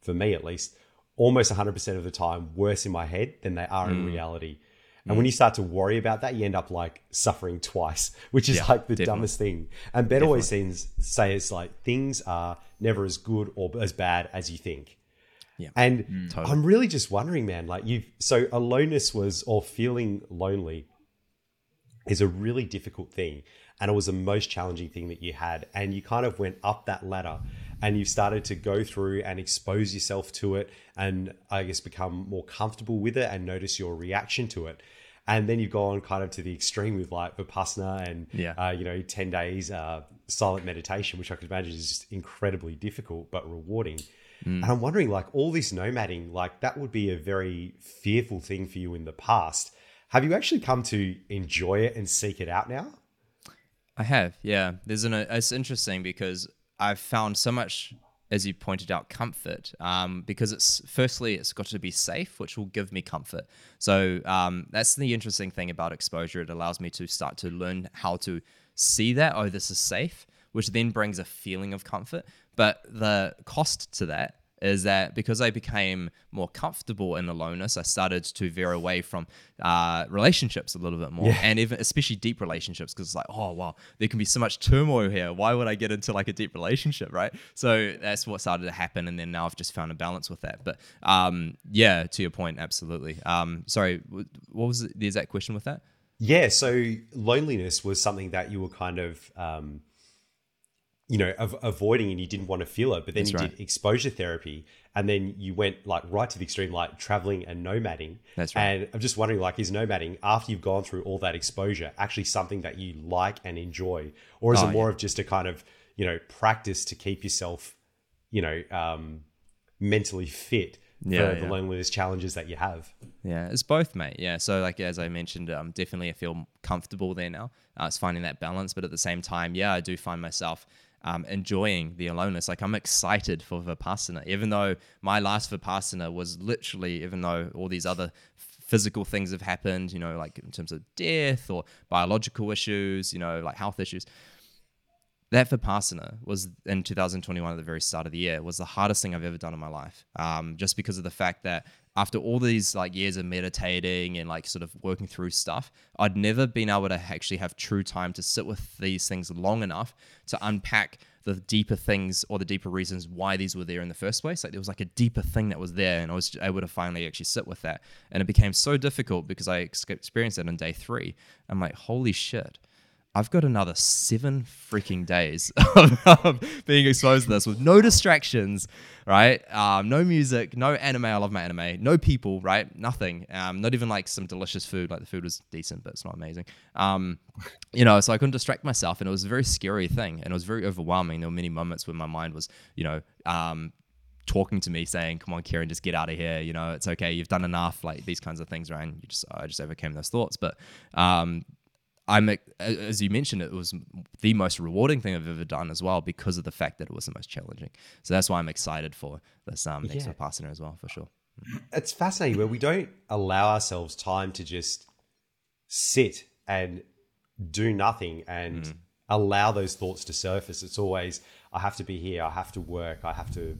for me at least, almost 100% of the time worse in my head than they are in mm. reality. And when mm. you start to worry about that, you end up like suffering twice, which is Yeah, like the definitely. dumbest thing. And Ben always seems say it's like things are never as good or as bad as you think. Yeah. And mm, totally. I'm really just wondering, man, like you've so aloneness was or feeling lonely is a really difficult thing. And it was the most challenging thing that you had. And you kind of went up that ladder and you started to go through and expose yourself to it and I guess become more comfortable with it and notice your reaction to it. And then you've gone kind of to the extreme with like Vipassana and, Yeah. uh, you know, 10 days uh, silent meditation, which I could imagine is just incredibly difficult but rewarding. And I'm wondering, like, all this nomading, like, that would be a very fearful thing for you in the past. Have you actually come to enjoy it and seek it out now? I have, yeah. There's an. It's interesting because I've found so much, as you pointed out, comfort. Um, because it's firstly, it's got to be safe, which will give me comfort. So um, that's the interesting thing about exposure. It allows me to start to learn how to see that. Oh, this is safe, which then brings a feeling of comfort. But the cost to that is that because I became more comfortable in aloneness, I started to veer away from uh, relationships a little bit more, and even especially deep relationships, because it's like, oh wow, there can be so much turmoil here. Why would I get into like a deep relationship, right? So that's what started to happen, and then now I've just found a balance with that. But um, yeah, to your point, absolutely. Um, sorry, what was the exact question with that? Yeah. So loneliness was something that you were kind of, um, you know, av- avoiding and you didn't want to feel it. But then That's you right. did exposure therapy and then you went like right to the extreme, like traveling and nomading. That's right. And I'm just wondering, like, is nomading after you've gone through all that exposure actually something that you like and enjoy? Or is Oh, it more of just a kind of, you know, practice to keep yourself, you know, um, mentally fit Yeah, for the yeah. loneliness challenges that you have? Yeah, it's both, mate. Yeah, so like as I mentioned, um, definitely I feel comfortable there now. Uh, it's finding that balance, but at the same time, yeah, I do find myself um, enjoying the aloneness. Like I'm excited for Vipassana, even though my last Vipassana was literally, even though all these other physical things have happened, you know, like in terms of death or biological issues, you know, like health issues that Vipassana was in 2021 at the very start of the year was the hardest thing I've ever done in my life. Um, just because of the fact that after all these like years of meditating and like sort of working through stuff, I'd never been able to actually have true time to sit with these things long enough to unpack the deeper things or the deeper reasons why these were there in the first place. Like there was like a deeper thing that was there, and I was able to finally actually sit with that. And it became so difficult because I experienced it on day three. I'm like, holy shit. I've got another seven freaking days of, being exposed to this with no distractions, right? Um, no music, no anime. I love my anime. No people, right? Nothing. Um, not even like some delicious food. Like the food was decent, but it's not amazing. Um, you know, so I couldn't distract myself, and it was a very scary thing, and it was very overwhelming. There were many moments where my mind was, you know, um, talking to me saying, "Come on, Kieran, just get out of here. You know, it's okay. You've done enough." Like these kinds of things, right? And you just, I just overcame those thoughts. But um, I'm as you mentioned, it was the most rewarding thing I've ever done as well because of the fact that it was the most challenging. So that's why I'm excited for this um, next Yeah. Vipassana as well, for sure. it's fascinating where we don't allow ourselves time to just sit and do nothing and Mm. allow those thoughts to surface. It's always, I have to be here, I have to work, I have to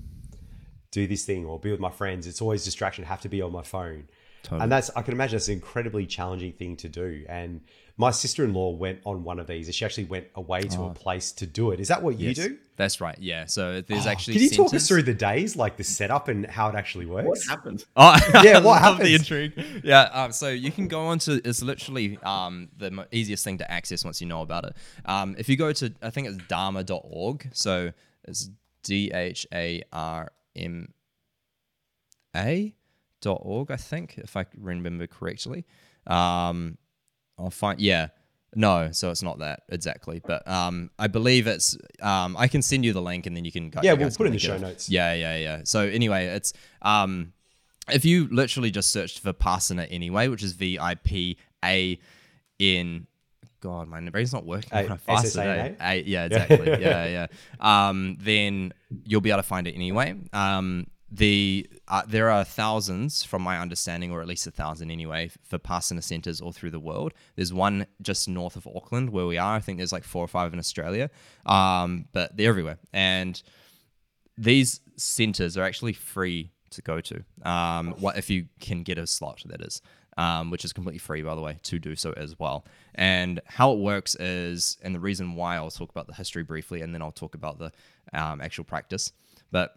do this thing or be with my friends. It's always distraction, I have to be on my phone. Totally. And that's, I can imagine that's an incredibly challenging thing to do. And my sister in law went on one of these. She actually went away to a place to do it. Is that what you Oh. Yes, do? That's right. Yeah. So there's actually. Can you talk us through the days, like the setup and how it actually works? What works? happened? Oh, Yeah, I what love The intrigue. Yeah. Um, so you can go on to it's literally um, the easiest thing to access once you know about it. Um, if you go to I think it's dharma.org. So it's D H A R M A dot org. I think if I remember correctly. Um, I'll find yeah. No, so it's not that exactly, but um, I believe it's. Um, I can send you the link, and then you can go. Yeah, we'll put it in the show notes. Yeah, yeah, yeah. So anyway, it's um, if you literally just searched for Vipassana anyway, which is V I P A N. God, my brain's not working. When I fast SSANA? today. A- yeah, exactly. yeah, yeah. Um, then you'll be able to find it anyway. Um, the uh, there are thousands, from my understanding, or at least a thousand anyway, for Vipassana centers all through the world. There's one just north of Auckland where we are. I think there's like four or five in Australia, um, but they're everywhere. And these centers are actually free to go to. Um, what if you can get a slot? That is, um, which is completely free, by the way, to do so as well. And how it works is, and the reason why I'll talk about the history briefly, and then I'll talk about the um, actual practice. But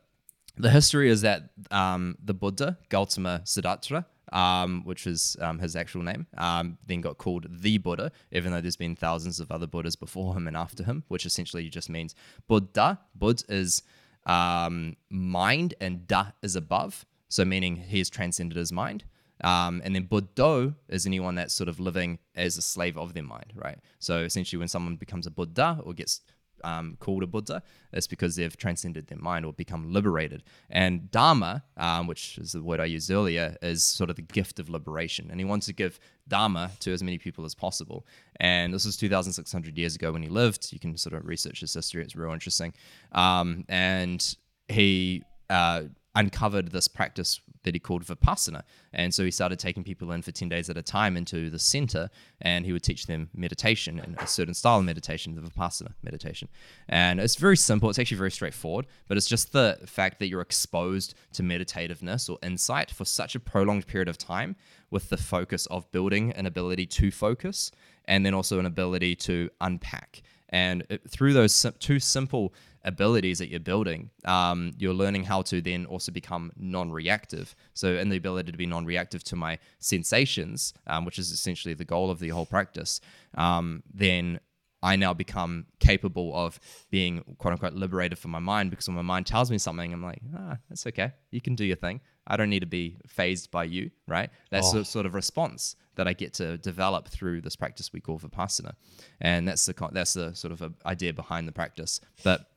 the history is that um, the Buddha Gautama Siddhartha, um, which is um, his actual name, um, then got called the Buddha, even though there's been thousands of other Buddhas before him and after him, which essentially just means Buddha. Bud is um, mind, and Da is above, so meaning he has transcended his mind. Um, and then Buddho is anyone that's sort of living as a slave of their mind, right? So essentially, when someone becomes a Buddha or gets um, called a Buddha, it's because they've transcended their mind or become liberated. And Dharma, um, which is the word I used earlier, is sort of the gift of liberation. And he wants to give Dharma to as many people as possible. And this was 2,600 years ago when he lived. You can sort of research his history, it's real interesting. Um, and he uh, uncovered this practice that he called Vipassana. And so he started taking people in for 10 days at a time into the center and he would teach them meditation and a certain style of meditation, the Vipassana meditation. And it's very simple, it's actually very straightforward, but it's just the fact that you're exposed to meditativeness or insight for such a prolonged period of time with the focus of building an ability to focus and then also an ability to unpack. And it, through those two simple abilities that you're building, um, you're learning how to then also become non-reactive. So, in the ability to be non-reactive to my sensations, um, which is essentially the goal of the whole practice, um, then I now become capable of being quote unquote liberated from my mind because when my mind tells me something, I'm like, ah, that's okay. You can do your thing. I don't need to be phased by you, right? That's the sort of response that I get to develop through this practice we call Vipassana. And that's the, that's the sort of uh idea behind the practice. But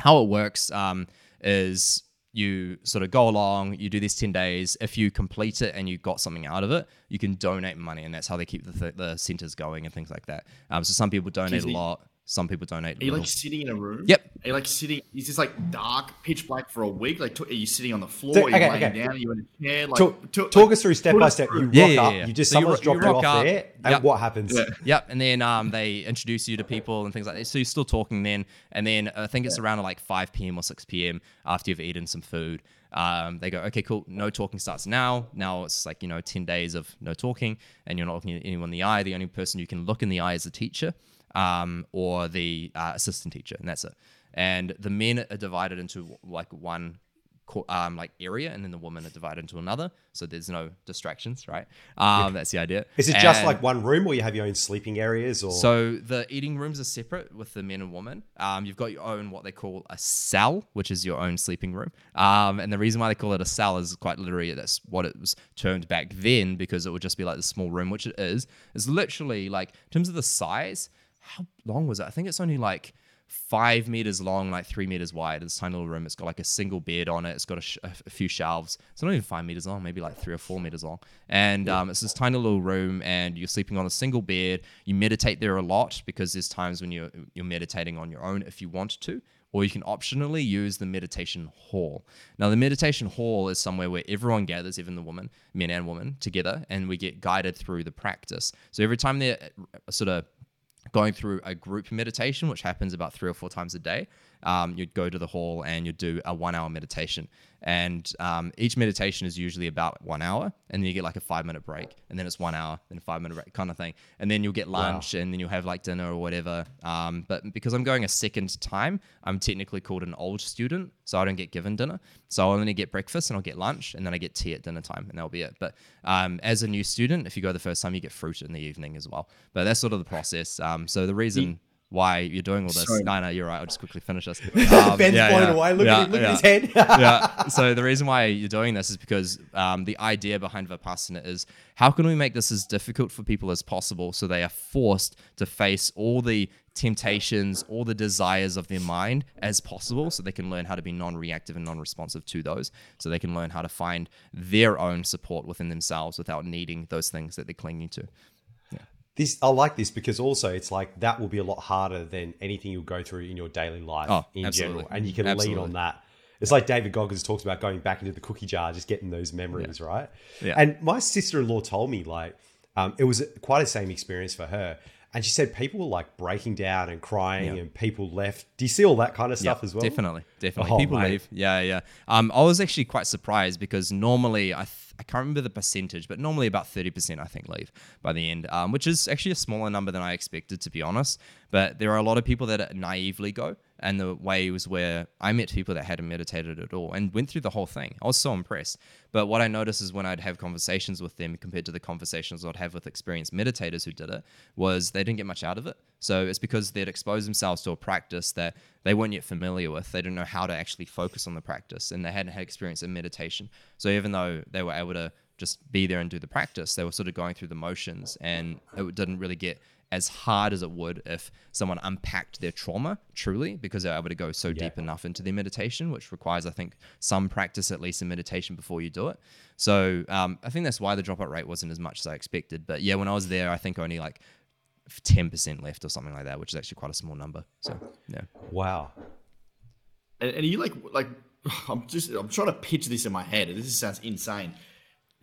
how it works um, is you sort of go along, you do these 10 days. If you complete it and you got something out of it, you can donate money. And that's how they keep the, th- the centers going and things like that. Um, so some people donate a lot, some people donate Are you little. like sitting in a room? Yep. Are you like sitting? Is this like dark, pitch black for a week? Like, t- are you sitting on the floor? So- are you okay, laying okay. down? Are you in a chair? Like, talk, to- talk like, us through step by step. through. You rock Yeah, yeah, up. You just So you someone's you dropped you rock off up. there, and Yep. what happens? Yeah. Yep, and then um, they introduce you to people and things like that. So you're still talking then, and then I think it's around like 5 p.m. or 6 p.m. after you've eaten some food. Um, they go, okay, cool. No talking starts now. Now it's like you know 10 days of no talking, and you're not looking at anyone in the eye. The only person you can look in the eye is the teacher, um, or the uh, assistant teacher, and that's it. And the men are divided into like one um, like area, and then the women are divided into another. So there's no distractions, right? Um, That's the idea. Is it just like one room, or you have your own sleeping areas, or so the eating rooms are separate with the men and women. Um, you've got your own what they call a cell, which is your own sleeping room. Um, and the reason why they call it a cell is quite literally that's what it was termed back then because it would just be like the small room, which it is. It's literally like in terms of the size. How long was it? I think it's only like five meters long, like three meters wide. This tiny little room. It's got like a single bed on it. It's got a, sh- a few shelves. It's not even five meters long, maybe like three or four meters long. And um, it's this tiny little room, and you're sleeping on a single bed. You meditate there a lot because there's times when you're you're meditating on your own if you want to. Or you can optionally use the meditation hall. Now, the meditation hall is somewhere where everyone gathers, even the women, men and women, together, and we get guided through the practice. So every time they're uh, sort of going through a group meditation, which happens about three or four times a day. Um, you'd go to the hall and you'd do a one hour meditation. And um, each meditation is usually about one hour. And then you get like a five minute break. And then it's one hour, then a five minute break kind of thing. And then you'll get lunch wow. and then you'll have like dinner or whatever. Um, but because I'm going a second time, I'm technically called an old student. So I don't get given dinner. So I'll only get breakfast and I'll get lunch and then I get tea at dinner time and that'll be it. But um, as a new student, if you go the first time, you get fruit in the evening as well. But that's sort of the process. Um, so the reason why you're doing all this. Sorry. No, no, you're right. I'll just quickly finish this. Um, Ben's yeah, blown yeah, away. Look, yeah, at, look at his head. yeah. So the reason why you're doing this is because um, the idea behind Vipassana is how can we make this as difficult for people as possible so they are forced to face all the temptations, all the desires of their mind as possible so they can learn how to be non-reactive and non-responsive to those so they can learn how to find their own support within themselves without needing those things that they're clinging to this I like this because also it's like that will be a lot harder than anything you'll go through in your daily life oh, in absolutely. general, and you can absolutely. lean on that. It's like David Goggins talks about going back into the cookie jar, just getting those memories, yeah. right? Yeah. And my sister-in-law told me like um, it was quite the same experience for her. And she said people were like breaking down and crying, and people left. Do you see all that kind of stuff as well? Definitely, definitely. Oh, people mate. leave. Yeah, yeah. Um, I was actually quite surprised because normally I. Th- I can't remember the percentage, but normally about 30% I think leave by the end, um, which is actually a smaller number than I expected, to be honest. But there are a lot of people that naively go. And the way was where I met people that hadn't meditated at all and went through the whole thing. I was so impressed. But what I noticed is when I'd have conversations with them compared to the conversations I'd have with experienced meditators who did it, was they didn't get much out of it. So it's because they'd exposed themselves to a practice that they weren't yet familiar with. They didn't know how to actually focus on the practice and they hadn't had experience in meditation. So even though they were able to just be there and do the practice, they were sort of going through the motions and it didn't really get as hard as it would if someone unpacked their trauma truly because they're able to go so yeah. deep enough into their meditation, which requires, I think, some practice at least in meditation before you do it. So um, I think that's why the dropout rate wasn't as much as I expected. But yeah, when I was there, I think only like 10% left or something like that, which is actually quite a small number. So yeah. Wow. And, and are you like, like, I'm just, I'm trying to picture this in my head. This sounds insane.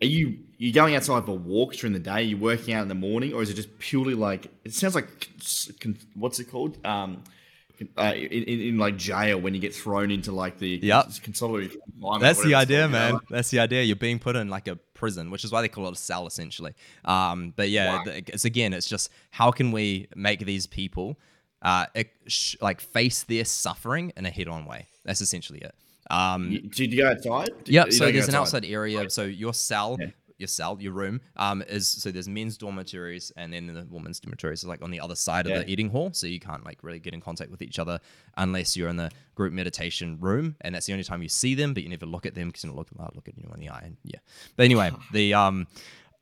Are you you going outside for walks during the day? Are you working out in the morning, or is it just purely like it sounds like what's it called? Um, uh, in, in, in, like jail when you get thrown into like the yep. consolidated. That's the idea, man. You know? That's the idea. You're being put in like a prison, which is why they call it a cell, essentially. Um, but yeah, wow. it's again, it's just how can we make these people uh, like face their suffering in a head-on way? That's essentially it. Um, Did you go outside? Yep. So there's an outside area. So your cell. Yeah. Your cell, your room, um, is so there's men's dormitories and then the women's dormitories is like on the other side yeah. of the eating hall, so you can't like really get in contact with each other unless you're in the group meditation room, and that's the only time you see them, but you never look at them because you don't look, oh, look at you in the eye, and yeah. But anyway, the um,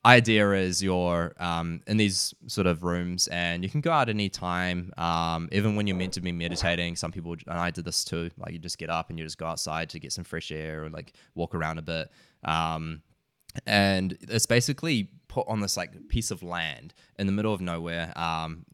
idea is you're um, in these sort of rooms and you can go out any time um, even when you're meant to be meditating some people and i did this too like you just get up and you just go outside to get some fresh air or like walk around a bit um, and it's basically put on this like piece of land in the middle of nowhere um,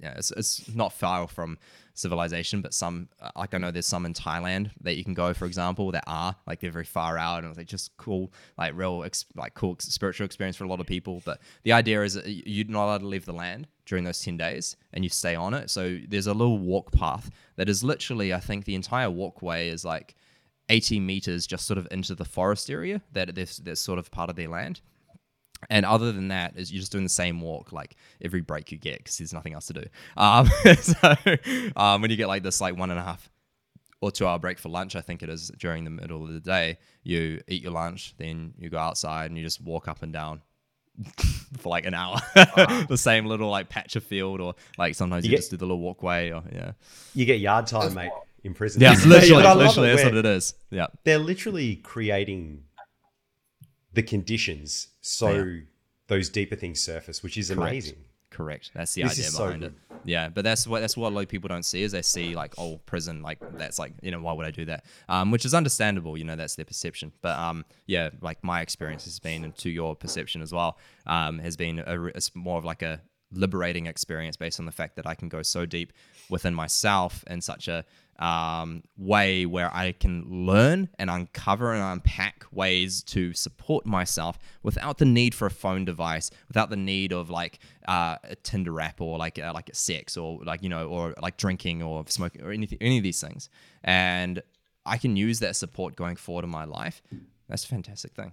yeah, it's, it's not far from civilization, but some like I know there's some in Thailand that you can go, for example, that are like they're very far out and it's like just cool, like real ex- like cool spiritual experience for a lot of people. But the idea is you're not allowed to leave the land during those 10 days and you stay on it. So there's a little walk path that is literally, I think the entire walkway is like 80 meters just sort of into the forest area that that's sort of part of their land. And other than that, is you're just doing the same walk like every break you get because there's nothing else to do. Um, so um, when you get like this like one and a half or two hour break for lunch, I think it is during the middle of the day, you eat your lunch, then you go outside and you just walk up and down for like an hour. the same little like patch of field, or like sometimes you, you get, just do the little walkway, or yeah. You get yard time, mate, in prison. Yeah, literally, literally, that's what it is. Yeah, they're literally creating the conditions so yeah. those deeper things surface, which is Correct. amazing. Correct. That's the this idea behind so it. Yeah, but that's what that's what a lot of people don't see is they see like oh prison like that's like you know why would I do that? Um, which is understandable, you know that's their perception. But um, yeah, like my experience has been, and to your perception as well, um, has been a, it's more of like a liberating experience based on the fact that I can go so deep within myself in such a um, way where I can learn and uncover and unpack ways to support myself without the need for a phone device, without the need of like uh, a Tinder app or like uh, like sex or like you know or like drinking or smoking or anything any of these things. And I can use that support going forward in my life. That's a fantastic thing.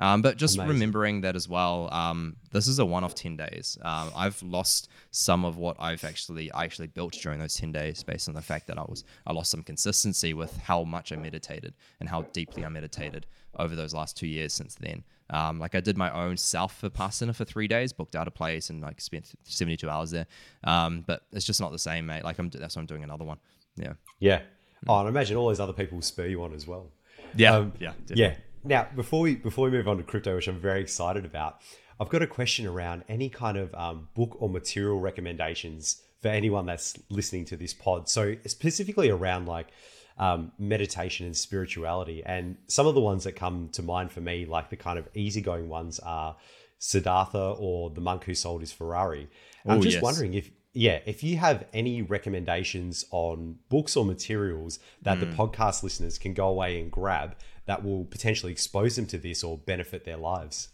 Um, but just Amazing. remembering that as well, um, this is a one-off ten days. Um, I've lost some of what I've actually I actually built during those ten days, based on the fact that I was I lost some consistency with how much I meditated and how deeply I meditated over those last two years since then. Um, like I did my own self for vipassana for three days, booked out a place and like spent 72 hours there. Um, but it's just not the same, mate. Like I'm, that's why I'm doing another one. Yeah. Yeah. Oh, and imagine all those other people spur you on as well. Yeah. Um, yeah. Definitely. Yeah. Now, before we before we move on to crypto, which I'm very excited about, I've got a question around any kind of um, book or material recommendations for anyone that's listening to this pod. So specifically around like um, meditation and spirituality, and some of the ones that come to mind for me, like the kind of easygoing ones, are Siddhartha or the monk who sold his Ferrari. Ooh, I'm just yes. wondering if yeah, if you have any recommendations on books or materials that mm. the podcast listeners can go away and grab that will potentially expose them to this or benefit their lives.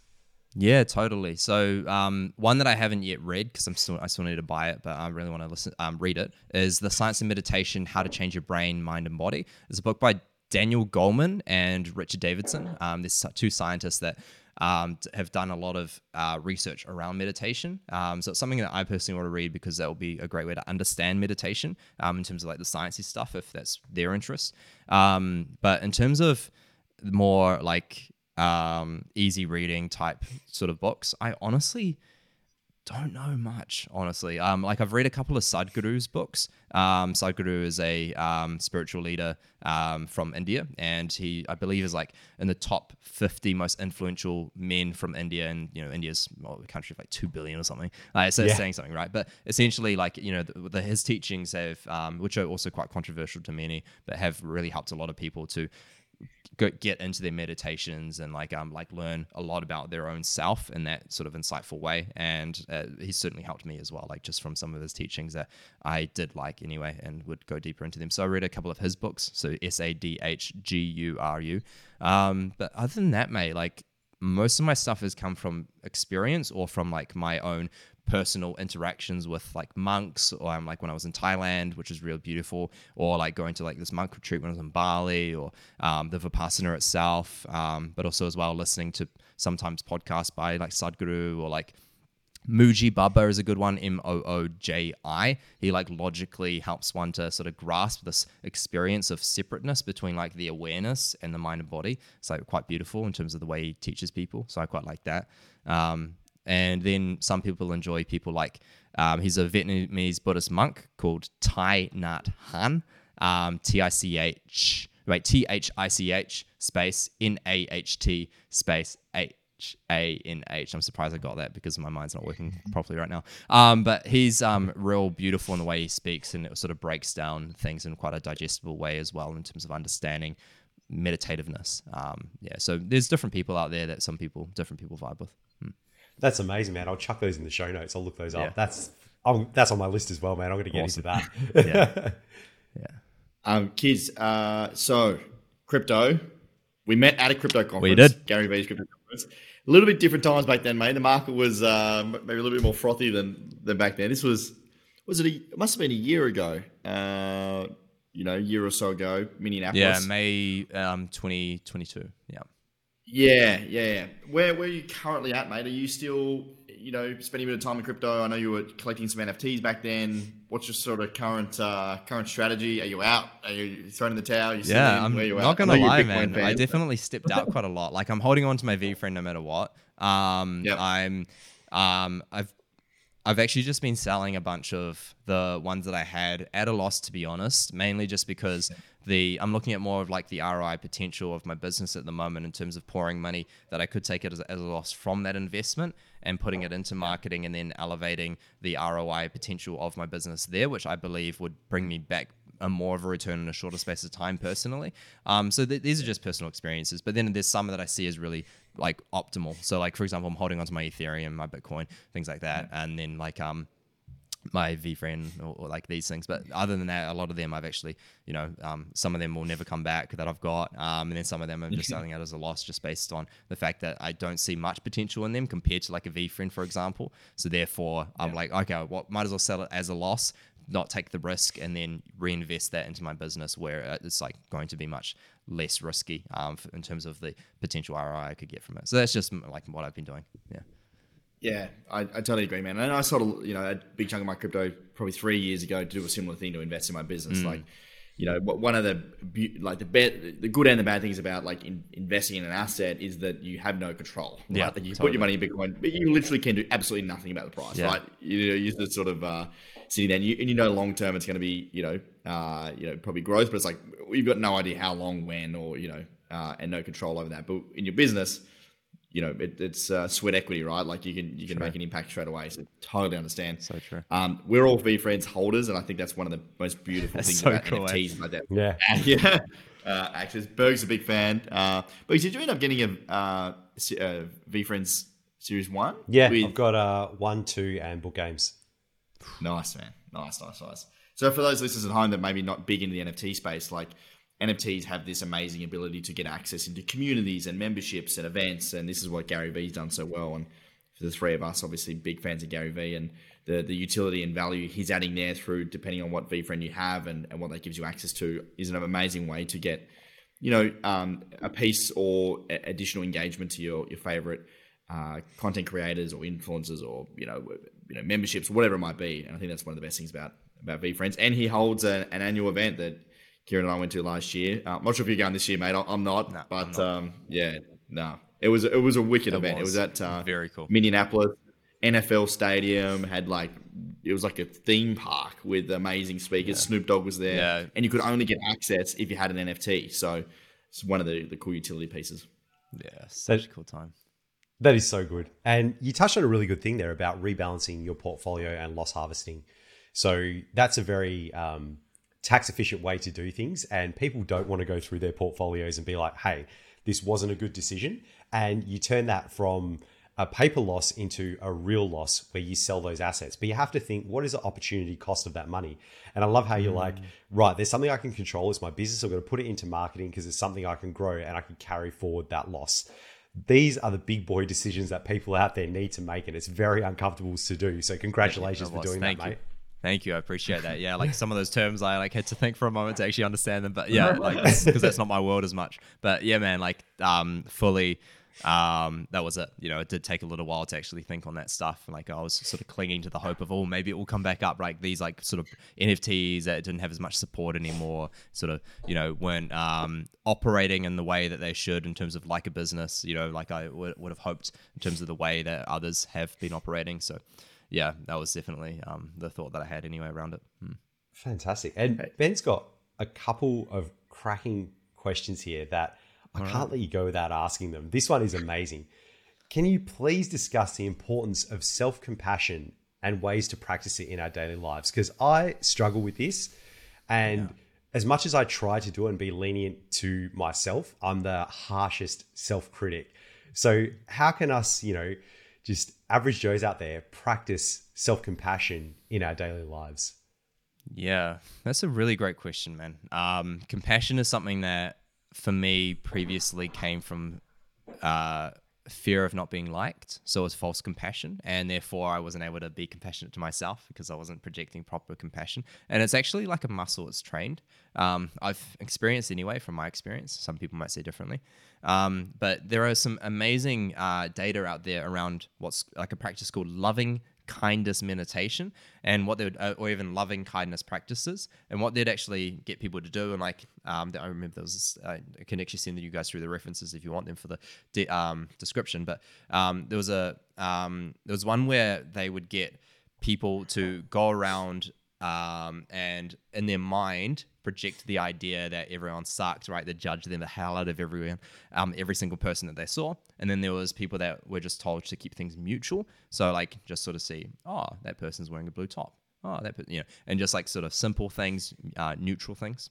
Yeah, totally. So um, one that I haven't yet read because I'm still I still need to buy it, but I really want to listen um, read it is the Science of Meditation: How to Change Your Brain, Mind, and Body. It's a book by Daniel Goleman and Richard Davidson. Um, there's two scientists that um, have done a lot of uh, research around meditation. Um, so it's something that I personally want to read because that will be a great way to understand meditation um, in terms of like the sciencey stuff if that's their interest. Um, but in terms of more like um, easy reading type sort of books, I honestly don't know much, honestly. Um, like I've read a couple of Sadhguru's books. Um, Sadhguru is a um, spiritual leader um, from India, and he, I believe, is like in the top 50 most influential men from India. And you know, India's well, a country of like two billion or something. Like, so yeah. saying something, right? But essentially, like you know, the, the, his teachings have, um, which are also quite controversial to many, but have really helped a lot of people to go, get into their meditations and like um like learn a lot about their own self in that sort of insightful way. And uh, he's certainly helped me as well like just from some of his teachings that I did like anyway and would go deeper into them. So I read a couple of his books so S A D H G U R U. Um but other than that mate like most of my stuff has come from experience or from like my own personal interactions with like monks or I'm um, like when I was in Thailand, which is real beautiful, or like going to like this monk retreat when I was in Bali or um, the Vipassana itself, um, but also as well listening to sometimes podcasts by like Sadhguru or like Mooji Baba is a good one, M O O J I. He like logically helps one to sort of grasp this experience of separateness between like the awareness and the mind and body. It's like quite beautiful in terms of the way he teaches people. So I quite like that. Um, and then some people enjoy people like um, he's a Vietnamese Buddhist monk called Thich Nhat Hanh, um, T I C H, wait, T H I C H space N A H T space H A N H. I'm surprised I got that because my mind's not working properly right now. Um, but he's um, real beautiful in the way he speaks and it sort of breaks down things in quite a digestible way as well in terms of understanding meditativeness. Um, yeah, so there's different people out there that some people, different people vibe with. That's amazing, man. I'll chuck those in the show notes. I'll look those up. That's I'm, that's on my list as well, man. I'm going to get awesome. into that. yeah. yeah. Um, kids. Uh, so crypto. We met at a crypto conference. We did. Gary Vee's crypto conference. A little bit different times back then, mate. The market was uh, maybe a little bit more frothy than than back then. This was was it? A, it must have been a year ago. Uh, you know, a year or so ago, Minneapolis. Yeah, May um, 2022. Yeah. Yeah, yeah. Where where are you currently at, mate? Are you still, you know, spending a bit of time in crypto? I know you were collecting some NFTs back then. What's your sort of current uh, current strategy? Are you out? Are you throwing in the towel? You yeah, I'm not gonna lie, man. Fan. I definitely stepped out quite a lot. Like I'm holding on to my VeeFriend no matter what. Um, yep. I'm, um, I've I've actually just been selling a bunch of the ones that I had at a loss, to be honest, mainly just because the I'm looking at more of like the ROI potential of my business at the moment in terms of pouring money that I could take it as, as a loss from that investment and putting it into marketing and then elevating the ROI potential of my business there, which I believe would bring me back a more of a return in a shorter space of time personally. Um, so th- these are just personal experiences, but then there's some that I see as really like optimal. So like for example, I'm holding onto my Ethereum, my Bitcoin, things like that, and then like um my VeeFriend or, or, like these things. But other than that, a lot of them I've actually, you know, um, some of them will never come back that I've got. Um, and then some of them I'm just selling out as a loss just based on the fact that I don't see much potential in them compared to like a VeeFriend, for example. So therefore, I'm like, okay, well, might as well sell it as a loss, not take the risk, and then reinvest that into my business where it's like going to be much less risky um, in terms of the potential ROI I could get from it. So that's just like what I've been doing. Yeah. Yeah, I, I, totally agree, man. And I sort of, you know, a big chunk of my crypto probably three years ago to do a similar thing to invest in my business. Mm. Like, you know, one of the like the bad, the good and the bad things about like in, investing in an asset is that you have no control. Right? Yeah, that you totally. put your money in Bitcoin, but you literally can do absolutely nothing about the price. Yeah. Right? You know, you just sort of uh, sitting there, and you, and you know, long term it's going to be, you know, uh, you know, probably growth, but it's like we've got no idea how long, when, or you know, uh, and no control over that. But in your business you know, it, it's uh, sweat equity, right? Like you can you can make an impact straight away. So totally understand. So true. Um, we're all VeeFriends holders, and I think that's one of the most beautiful things so about cool, NFTs. Like that. Yeah, yeah. Uh, actually, Berg's a big fan. Uh, but did you end up getting a uh, uh VeeFriends Series One? Yeah, with... I've got uh, one, two, and book games. Nice man, nice, nice, nice. So for those listeners at home that maybe not big into the NFT space, like NFTs have this amazing ability to get access into communities and memberships and events, and this is what Gary Vee's done so well. And for the three of us, obviously big fans of Gary Vee and the the utility and value he's adding there through depending on what VeeFriend you have and, and what that gives you access to is an amazing way to get you know um, a piece or additional engagement to your your favorite uh, content creators or influencers or you know you know memberships whatever it might be. And I think that's one of the best things about about VeeFriends. And he holds a, an annual event that Kieran and I went to last year. Uh, I'm not sure if you're going this year, mate. I'm not, no, but I'm not. Um, yeah, no, it was it was a wicked it event. Was. It was at uh, very cool Minneapolis NFL Stadium. Had like it was like a theme park with amazing speakers. Yeah. Snoop Dogg was there, yeah. and you could only get access if you had an NFT. So it's one of the the cool utility pieces. Yeah, such that, a cool time. That is so good. And you touched on a really good thing there about rebalancing your portfolio and loss harvesting. So that's a very um, tax efficient way to do things. And people don't want to go through their portfolios and be like, hey, this wasn't a good decision. And you turn that from a paper loss into a real loss where you sell those assets. But you have to think, what is the opportunity cost of that money? And I love how you're mm. like, right, there's something I can control. It's my business. I'm going to put it into marketing because it's something I can grow and I can carry forward that loss. These are the big boy decisions that people out there need to make, and it's very uncomfortable to do. So, congratulations for doing Thank that, you. mate. Thank you. I appreciate that. Yeah, like some of those terms, I like had to think for a moment to actually understand them. But yeah, like because that's not my world as much. But yeah, man, like um, fully, um, that was it. You know, it did take a little while to actually think on that stuff. Like I was sort of clinging to the hope of, oh, maybe it will come back up. Like these, like sort of NFTs that didn't have as much support anymore. Sort of, you know, weren't um, operating in the way that they should in terms of like a business. You know, like I would, would have hoped in terms of the way that others have been operating. So yeah, that was definitely um, the thought that I had anyway around it. Hmm. Fantastic. And Ben's got a couple of cracking questions here that I All can't right. let you go without asking them. This one is amazing. Can you please discuss the importance of self compassion and ways to practice it in our daily lives? Because I struggle with this. And yeah. as much as I try to do it and be lenient to myself, I'm the harshest self critic. So, how can us, you know, just average Joes out there practice self compassion in our daily lives? Yeah, that's a really great question, man. Um, compassion is something that for me previously came from uh, fear of not being liked. So it was false compassion. And therefore, I wasn't able to be compassionate to myself because I wasn't projecting proper compassion. And it's actually like a muscle, it's trained. Um, I've experienced anyway from my experience. Some people might say differently. Um, but there are some amazing uh, data out there around what's like a practice called loving kindness meditation and what they would uh, or even loving kindness practices and what they'd actually get people to do. And like um, i remember there was this i can actually send you guys through the references if you want them for the de- um, description. But um, there was a um, there was one where they would get people to go around um, and in their mind project the idea that everyone sucked, right? They judged them the hell out of everyone, um, every single person that they saw. And then there was people that were just told to keep things mutual. So like just sort of see, oh, that person's wearing a blue top. Oh, that, you know, and just like sort of simple things, uh, neutral things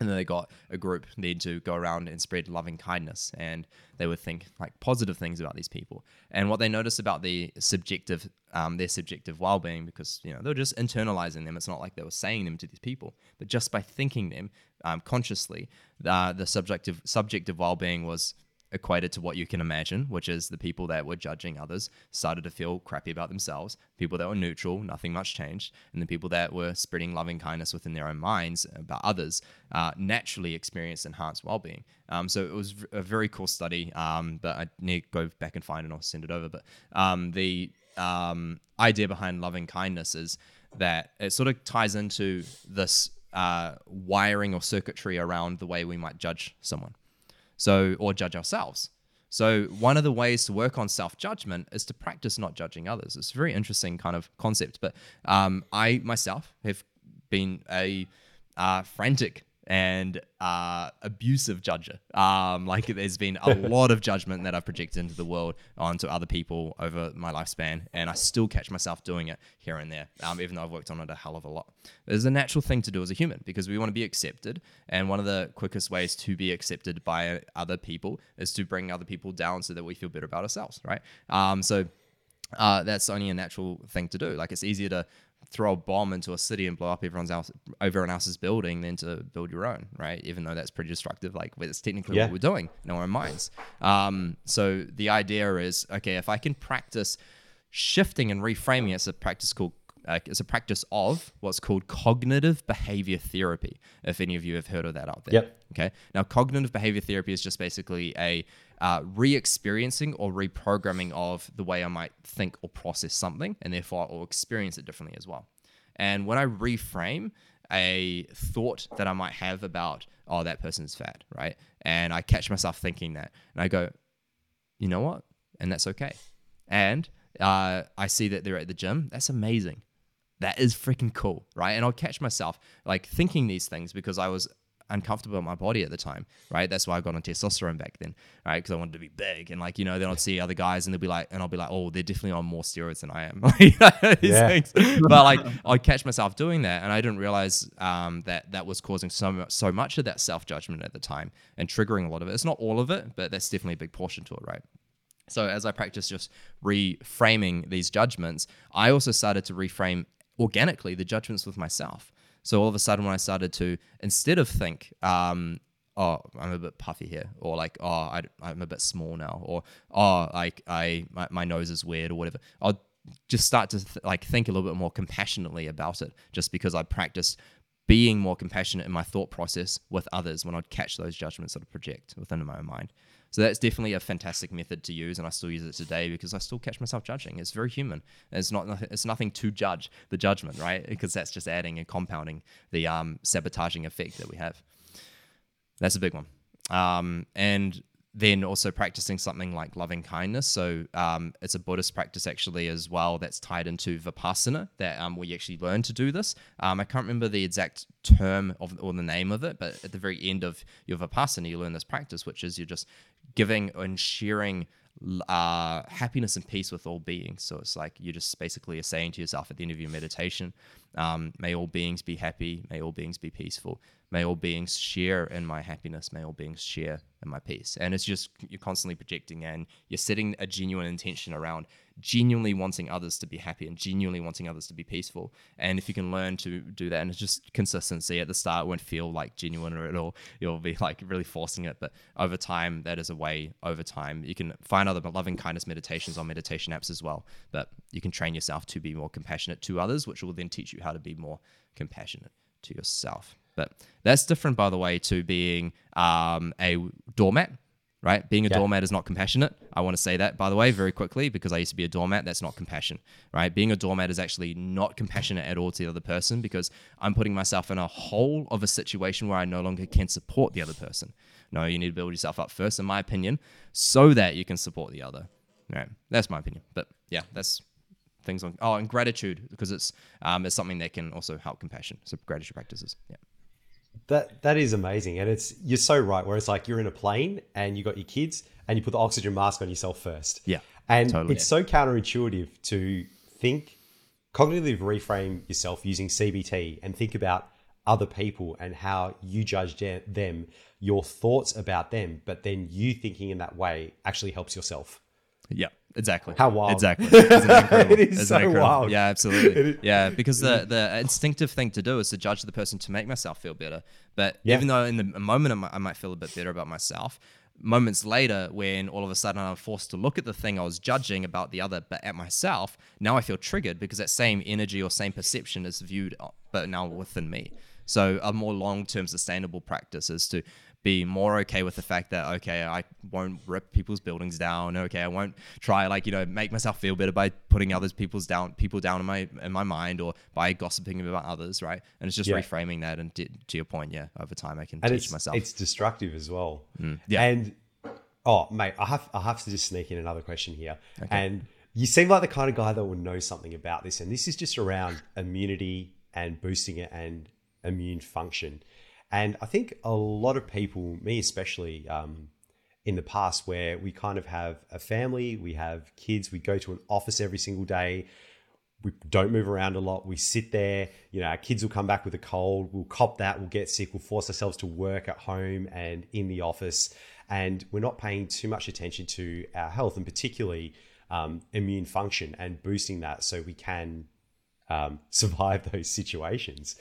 and then they got a group need to go around and spread loving kindness. And they would think like positive things about these people. And what they noticed about the subjective um, their subjective well-being because you know they were just internalizing them. It's not like they were saying them to these people. But just by thinking them um, consciously uh, the subjective subjective well-being was equated to what you can imagine, which is the people that were judging others started to feel crappy about themselves. People that were neutral, nothing much changed. And the people that were spreading loving kindness within their own minds about others uh, naturally experienced enhanced well being. Um, so it was a very cool study, um, but I need to go back and find it and I'll send it over. But um, the um, idea behind loving kindness is that it sort of ties into this uh, wiring or circuitry around the way we might judge someone so or judge ourselves. So one of the ways to work on self-judgment is to practice not judging others. It's a very interesting kind of concept but um, i myself have been a uh, frantic and uh, abusive judger. Um, like there's been a lot of judgment that I've projected into the world onto other people over my lifespan, and I still catch myself doing it here and there, um, even though I've worked on it a hell of a lot. It's a natural thing to do as a human because we want to be accepted, and one of the quickest ways to be accepted by other people is to bring other people down so that we feel better about ourselves, right? Um, so. Uh, that's only a natural thing to do. Like it's easier to throw a bomb into a city and blow up everyone's else everyone else's building than to build your own, right? Even though that's pretty destructive, like it's technically yeah. what we're doing in our own minds. Um, so the idea is, okay, if I can practice shifting and reframing, it's a practice called uh, it's a practice of what's called cognitive behavior therapy. If any of you have heard of that out there, yep. Okay. Now, cognitive behavior therapy is just basically a uh, re-experiencing or reprogramming of the way I might think or process something, and therefore I'll experience it differently as well. And when I reframe a thought that I might have about, oh, that person's fat, right? And I catch myself thinking that, and I go, you know what? And that's okay. And uh, I see that they're at the gym. That's amazing. That is freaking cool, right? And I'll catch myself like thinking these things because I was uncomfortable in my body at the time, right? That's why I got on testosterone back then, right? Because I wanted to be big and like you know, then I'd see other guys and they'd be like, and I'll be like, oh, they're definitely on more steroids than I am. But like, I'd catch myself doing that, and I didn't realize um, that that was causing so so much of that self judgment at the time and triggering a lot of it. It's not all of it, but that's definitely a big portion to it, right? So as I practice just reframing these judgments, I also started to reframe organically the judgments with myself. So all of a sudden, when I started to instead of think, um, oh, I'm a bit puffy here, or like, oh, I, am a bit small now, or oh, like I my, my nose is weird, or whatever. I'll just start to th- like think a little bit more compassionately about it, just because I practiced being more compassionate in my thought process with others when I'd catch those judgments that I project within my own mind. So that's definitely a fantastic method to use, and I still use it today because I still catch myself judging. It's very human. It's not. It's nothing to judge the judgment, right? Because that's just adding and compounding the um, sabotaging effect that we have. That's a big one. Um, and then also practicing something like loving kindness. So um, it's a Buddhist practice actually as well that's tied into vipassana that um, we actually learn to do this. Um, I can't remember the exact term of or the name of it, but at the very end of your vipassana, you learn this practice, which is you're just giving and sharing uh, happiness and peace with all beings. So it's like you just basically are saying to yourself at the end of your meditation, um, may all beings be happy, may all beings be peaceful, may all beings share in my happiness, may all beings share in my peace. And it's just you're constantly projecting and you're setting a genuine intention around genuinely wanting others to be happy and genuinely wanting others to be peaceful. And if you can learn to do that, and it's just consistency at the start won't feel like genuine or at all. You'll be like really forcing it. But over time, that is a way, over time, you can find other loving kindness meditations on meditation apps as well. But you can train yourself to be more compassionate to others, which will then teach you how to be more compassionate to yourself. But that's different, by the way, to being um, a doormat right? Being a yeah. doormat is not compassionate. I want to say that, by the way, very quickly, because I used to be a doormat. That's not compassion, right? Being a doormat is actually not compassionate at all to the other person because I'm putting myself in a hole of a situation where I no longer can support the other person. No, you need to build yourself up first, in my opinion, so that you can support the other. Right? That's my opinion. But yeah, that's things on oh and gratitude because it's um it's something that can also help compassion. So gratitude practices. Yeah. That that is amazing, and it's you're so right. Where it's like you're in a plane and you got your kids, and you put the oxygen mask on yourself first. Yeah, and totally. it's so counterintuitive to think cognitively reframe yourself using CBT and think about other people and how you judge them, your thoughts about them, but then you thinking in that way actually helps yourself. Yeah, exactly. How wild! Exactly. Isn't that incredible? it is so incredible? wild. Yeah, absolutely. yeah, because the the instinctive thing to do is to judge the person to make myself feel better. But Yeah. even though in the moment I might, I might feel a bit better about myself, moments later when all of a sudden I'm forced to look at the thing I was judging about the other, but at myself, now I feel triggered because that same energy or same perception is viewed, uh, but now within me. So a more long-term sustainable practice is to be more okay with the fact that okay i won't rip people's buildings down okay i won't try like you know make myself feel better by putting others people's down people down in my in my mind or by gossiping about others right and it's just Yeah. reframing that and to, to your point yeah over time i can and teach it's myself it's destructive as well. Mm, yeah. And oh, mate, I have I have to just sneak in another question here. okay. And you seem like the kind of guy that will know something about this, and this is just around immunity and boosting it and immune function. And I think a lot of people, me especially, um, in the past, where we kind of have a family, we have kids, we go to an office every single day, we don't move around a lot. We sit there. You know, our kids will come back with a cold. We'll cop that. We'll get sick. We'll force ourselves to work at home and in the office. And we're not paying too much attention to our health and particularly um, immune function and boosting that so we can um, survive those situations.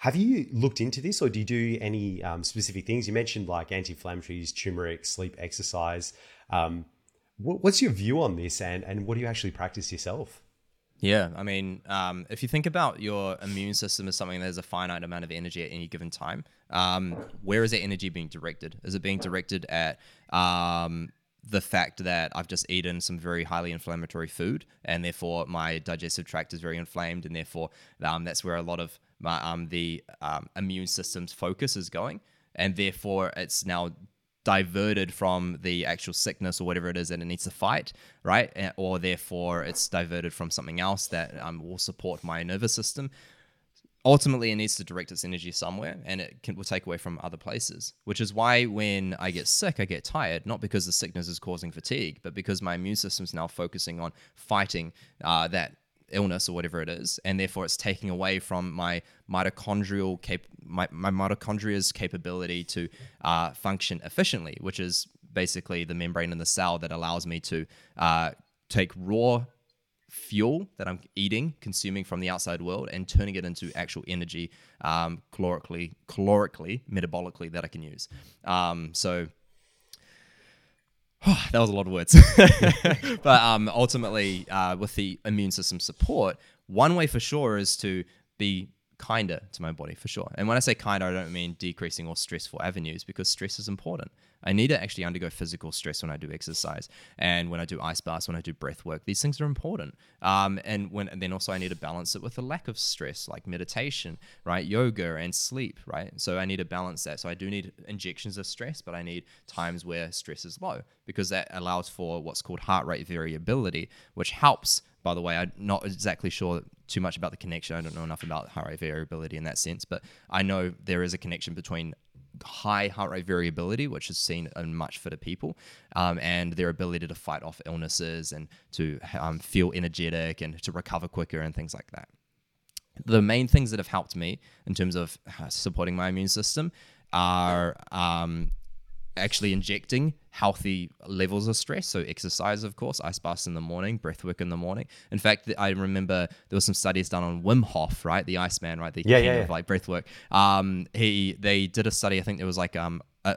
Have you looked into this or do you do any um, specific things? You mentioned like anti inflammatories, turmeric, sleep, exercise. Um, what, what's your view on this and, and what do you actually practice yourself? Yeah, I mean, um, if you think about your immune system as something that has a finite amount of energy at any given time, um, where is that energy being directed? Is it being directed at um, the fact that I've just eaten some very highly inflammatory food, and therefore my digestive tract is very inflamed, and therefore um, that's where a lot of my, um, the um, immune system's focus is going, and therefore it's now diverted from the actual sickness or whatever it is that it needs to fight, right? Or therefore it's diverted from something else that um, will support my nervous system. Ultimately, it needs to direct its energy somewhere, and it can, will take away from other places. Which is why when I get sick, I get tired, not because the sickness is causing fatigue, but because my immune system is now focusing on fighting uh, that illness or whatever it is, and therefore it's taking away from my mitochondrial cap- my, my mitochondria's capability to uh, function efficiently, which is basically the membrane in the cell that allows me to uh, take raw fuel that I'm eating, consuming from the outside world, and turning it into actual energy, um, calorically, calorically, metabolically that I can use. Um, so that was a lot of words. but um, ultimately, uh, with the immune system support, one way for sure is to be kinder to my body for sure. And when I say kinder, I don't mean decreasing all stressful avenues because stress is important. I need to actually undergo physical stress when I do exercise and when I do ice baths, when I do breath work. These things are important. Um, and when and then also I need to balance it with a lack of stress, like meditation, right, yoga and sleep, right. So I need to balance that. So I do need injections of stress, but I need times where stress is low because that allows for what's called heart rate variability, which helps. By the way, I'm not exactly sure too much about the connection. I don't know enough about heart rate variability in that sense, but I know there is a connection between high heart rate variability, which is seen in much fitter people, um, and their ability to fight off illnesses and to um, feel energetic and to recover quicker and things like that. The main things that have helped me in terms of uh, supporting my immune system are um, actually injecting healthy levels of stress. So exercise, of course, ice baths in the morning, breath work in the morning. In fact, I remember there was some studies done on Wim Hof, right, the Iceman, right, the Yeah, king yeah, of like breath work. Um, he they did a study. I think there was like um a,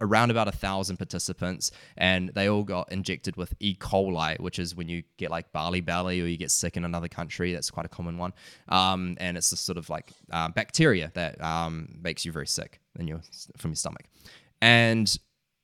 around about a thousand participants, and they all got injected with E. coli, which is when you get like Bali belly or you get sick in another country. That's quite a common one. Um, and it's a sort of like uh, bacteria that um, makes you very sick in your from your stomach, and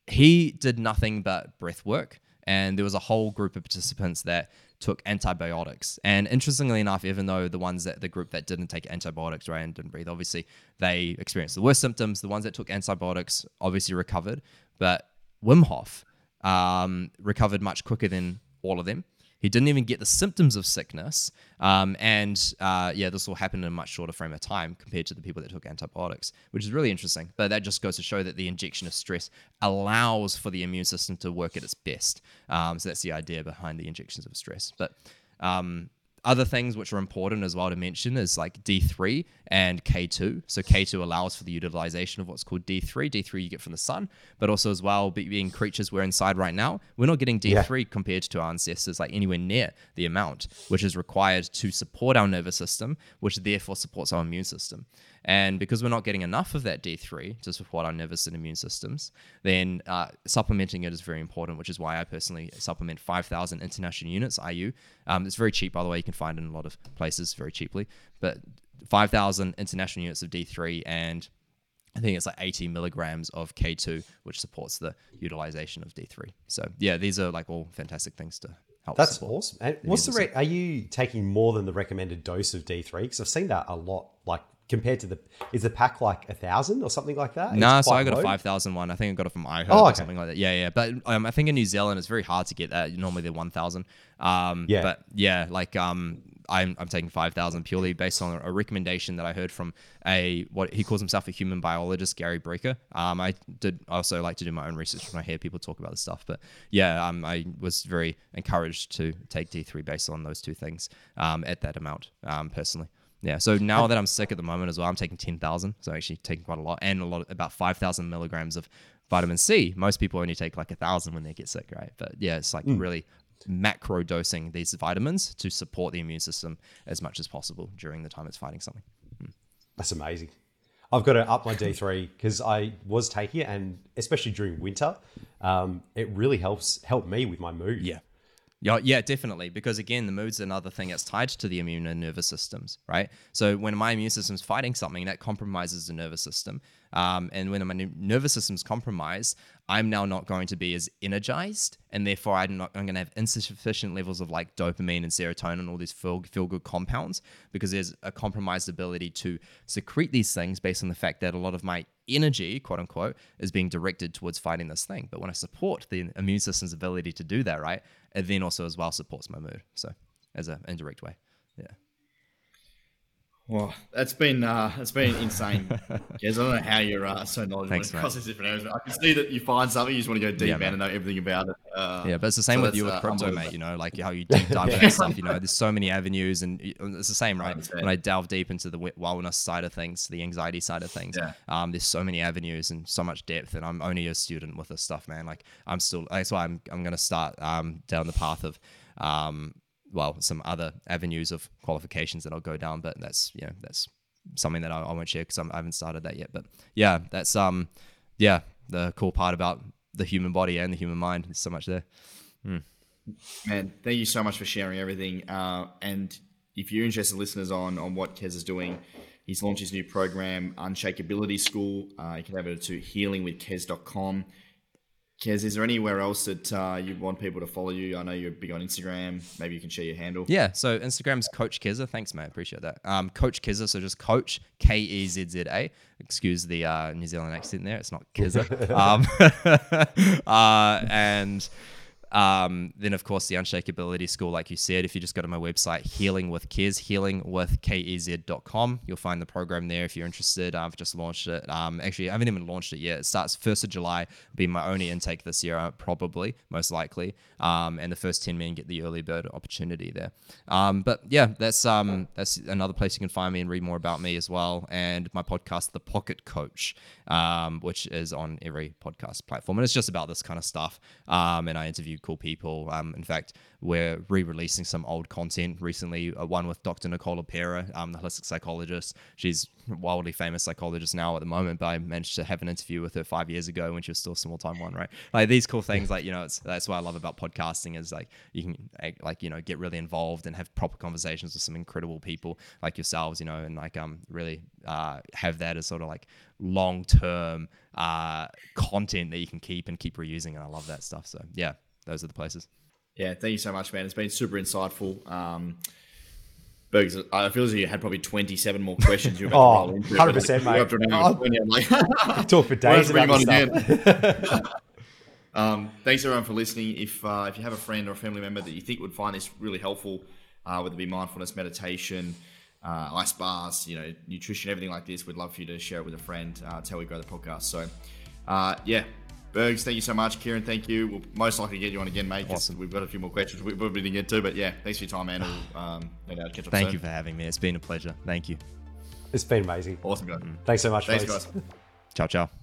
he did nothing but breath work. And there was a whole group of participants that took antibiotics. And interestingly enough even though the ones that the group that didn't take antibiotics right and didn't breathe obviously they experienced the worst symptoms. The ones that took antibiotics obviously recovered. But wim hof um, recovered much quicker than all of them He didn't even get the symptoms of sickness. Um, and uh, yeah, this will happen in a much shorter frame of time compared to the people that took antibiotics, which is really interesting. But that just goes to show that the injection of stress allows for the immune system to work at its best. Um, so that's the idea behind the injections of stress. But um, other things which are important as well to mention is like D3 and K2. So K2 allows for the utilization of what's called D3. D3 you get from the sun, but also as well being creatures we're inside right now, we're not getting D3 yeah. compared to our ancestors like anywhere near the amount which is required to support our nervous system, which therefore supports our immune system. And because we're not getting enough of that D3 to support our nervous and immune systems, then uh, supplementing it is very important, which is why I personally supplement 5,000 international units, IU. Um, it's very cheap, by the way. You can find it in a lot of places very cheaply. But 5,000 international units of D3 and I think it's like 80 milligrams of K2, which supports the utilization of D3. So yeah, these are like all fantastic things to help. That's awesome. And what's the re- are you taking more than the recommended dose of D3? Because I've seen that a lot. Like compared to the is the pack like a thousand or something like that? No, nah, so I got low. a five thousand one. I think I got it from iHerb oh, okay. or something like that. Yeah, yeah. But um, I think in New Zealand it's very hard to get that. Normally they're one thousand. Um, yeah. But yeah, like um, I'm, I'm taking 5,000 purely based on a recommendation that I heard from a what he calls himself a human biologist, Gary Brecka. Um, I did also like to do my own research when I hear people talk about this stuff, but yeah, um, I was very encouraged to take D3 based on those two things um, at that amount um, personally. Yeah. So now that I'm sick at the moment as well, I'm taking 10,000. So actually taking quite a lot and a lot, of, about 5,000 milligrams of vitamin C. Most people only take like a thousand when they get sick, right? But yeah, it's like mm. really macro dosing these vitamins to support the immune system as much as possible during the time it's fighting something. Mm. That's amazing. I've got to up my D3 because I was taking it, and especially during winter, um, it really helps help me with my mood. Yeah, yeah, yeah, definitely. Because again, the mood's another thing that's tied to the immune and nervous systems, right? So when my immune system's fighting something, that compromises the nervous system. Um, and when my nervous system's compromised, I'm now not going to be as energized, and therefore I'm not I'm going to have insufficient levels of like dopamine and serotonin, all these feel feel good compounds, because there's a compromised ability to secrete these things based on the fact that a lot of my energy, quote unquote, is being directed towards fighting this thing. But when I support the immune system's ability to do that, right, it then also as well supports my mood. So as an indirect way, yeah. Well, that's been uh, that's been insane, Yes, I don't know how you're uh, so knowledgeable Thanks, across these different areas. I can see that you find something, you just want to go deep yeah, man. and know everything about it. Uh, yeah, but it's the same so with you with uh, crypto, mate. You know, like how you deep dive into stuff. You know, there's so many avenues, and it's the same, right? When I delve deep into the wellness side of things, the anxiety side of things, yeah. um, there's so many avenues and so much depth. And I'm only a student with this stuff, man. Like I'm still. That's why I'm I'm gonna start um, down the path of um, well, some other avenues of qualifications that I'll go down, but that's you know that's something that I, I won't share because I haven't started that yet. But yeah, that's um, yeah, the cool part about the human body and the human mind. There's so much there. Mm. Man, thank you so much for sharing everything. Uh, and if you're interested, listeners, on on what Kez is doing, he's launched his new program, Unshakability School. Uh, you can have it to healingwithkez.com. Kez, is there anywhere else that uh, you want people to follow you? I know you're big on Instagram. Maybe you can share your handle. Yeah, so Instagram's Coach Keza. Thanks, mate. Appreciate that. Um, Coach Keza. So just Coach K E Z Z A. Excuse the uh, New Zealand accent there. It's not Keza. um, uh, and um, then, of course, the Unshakability School, like you said, if you just go to my website, Healing with Kez, healing with K-E-Z.com, you'll find the program there if you're interested. I've just launched it. Um, actually, I haven't even launched it yet. It starts 1st of July, be my only intake this year, uh, probably, most likely. Um, and the first 10 men get the early bird opportunity there. Um, but yeah, that's um, that's another place you can find me and read more about me as well. And my podcast, The Pocket Coach, um, which is on every podcast platform. And it's just about this kind of stuff. And I interview cool people. Um, in fact, we're re-releasing some old content recently. Uh, one with Dr. Nicole LePera, um, the holistic psychologist. She's wildly famous psychologist now at the moment, but I managed to have an interview with her five years ago when she was still a small time one. Right, like these cool things. Like you know, that's what I love about podcasting is like you can like you know get really involved and have proper conversations with some incredible people like yourselves. You know, and like um really uh, have that as sort of like long term uh, content that you can keep and keep reusing. And I love that stuff. So yeah, those are the places. Yeah, thank you so much, man. It's been super insightful. Um, Bergs, I feel as if you had probably 27 more questions. You oh, 100%, mate. I'll, talk for days about this stuff. Um, thanks everyone for listening. If uh, if you have a friend or a family member that you think would find this really helpful, uh, whether it be mindfulness, meditation, uh, ice bars, you know, nutrition, everything like this, we'd love for you to share it with a friend. Uh, it's how we grow the podcast. So, uh, yeah, Bergs, thank you so much. Kieran, thank you. We'll most likely get you on again, mate. Awesome. We've got a few more questions we probably didn't get to, but yeah, thanks for your time, man. We'll, um, no doubt catch up Thank soon. you for having me. It's been a pleasure. Thank you. It's been amazing. Awesome, guys. Thanks so much. Thanks, folks. guys. Ciao, ciao.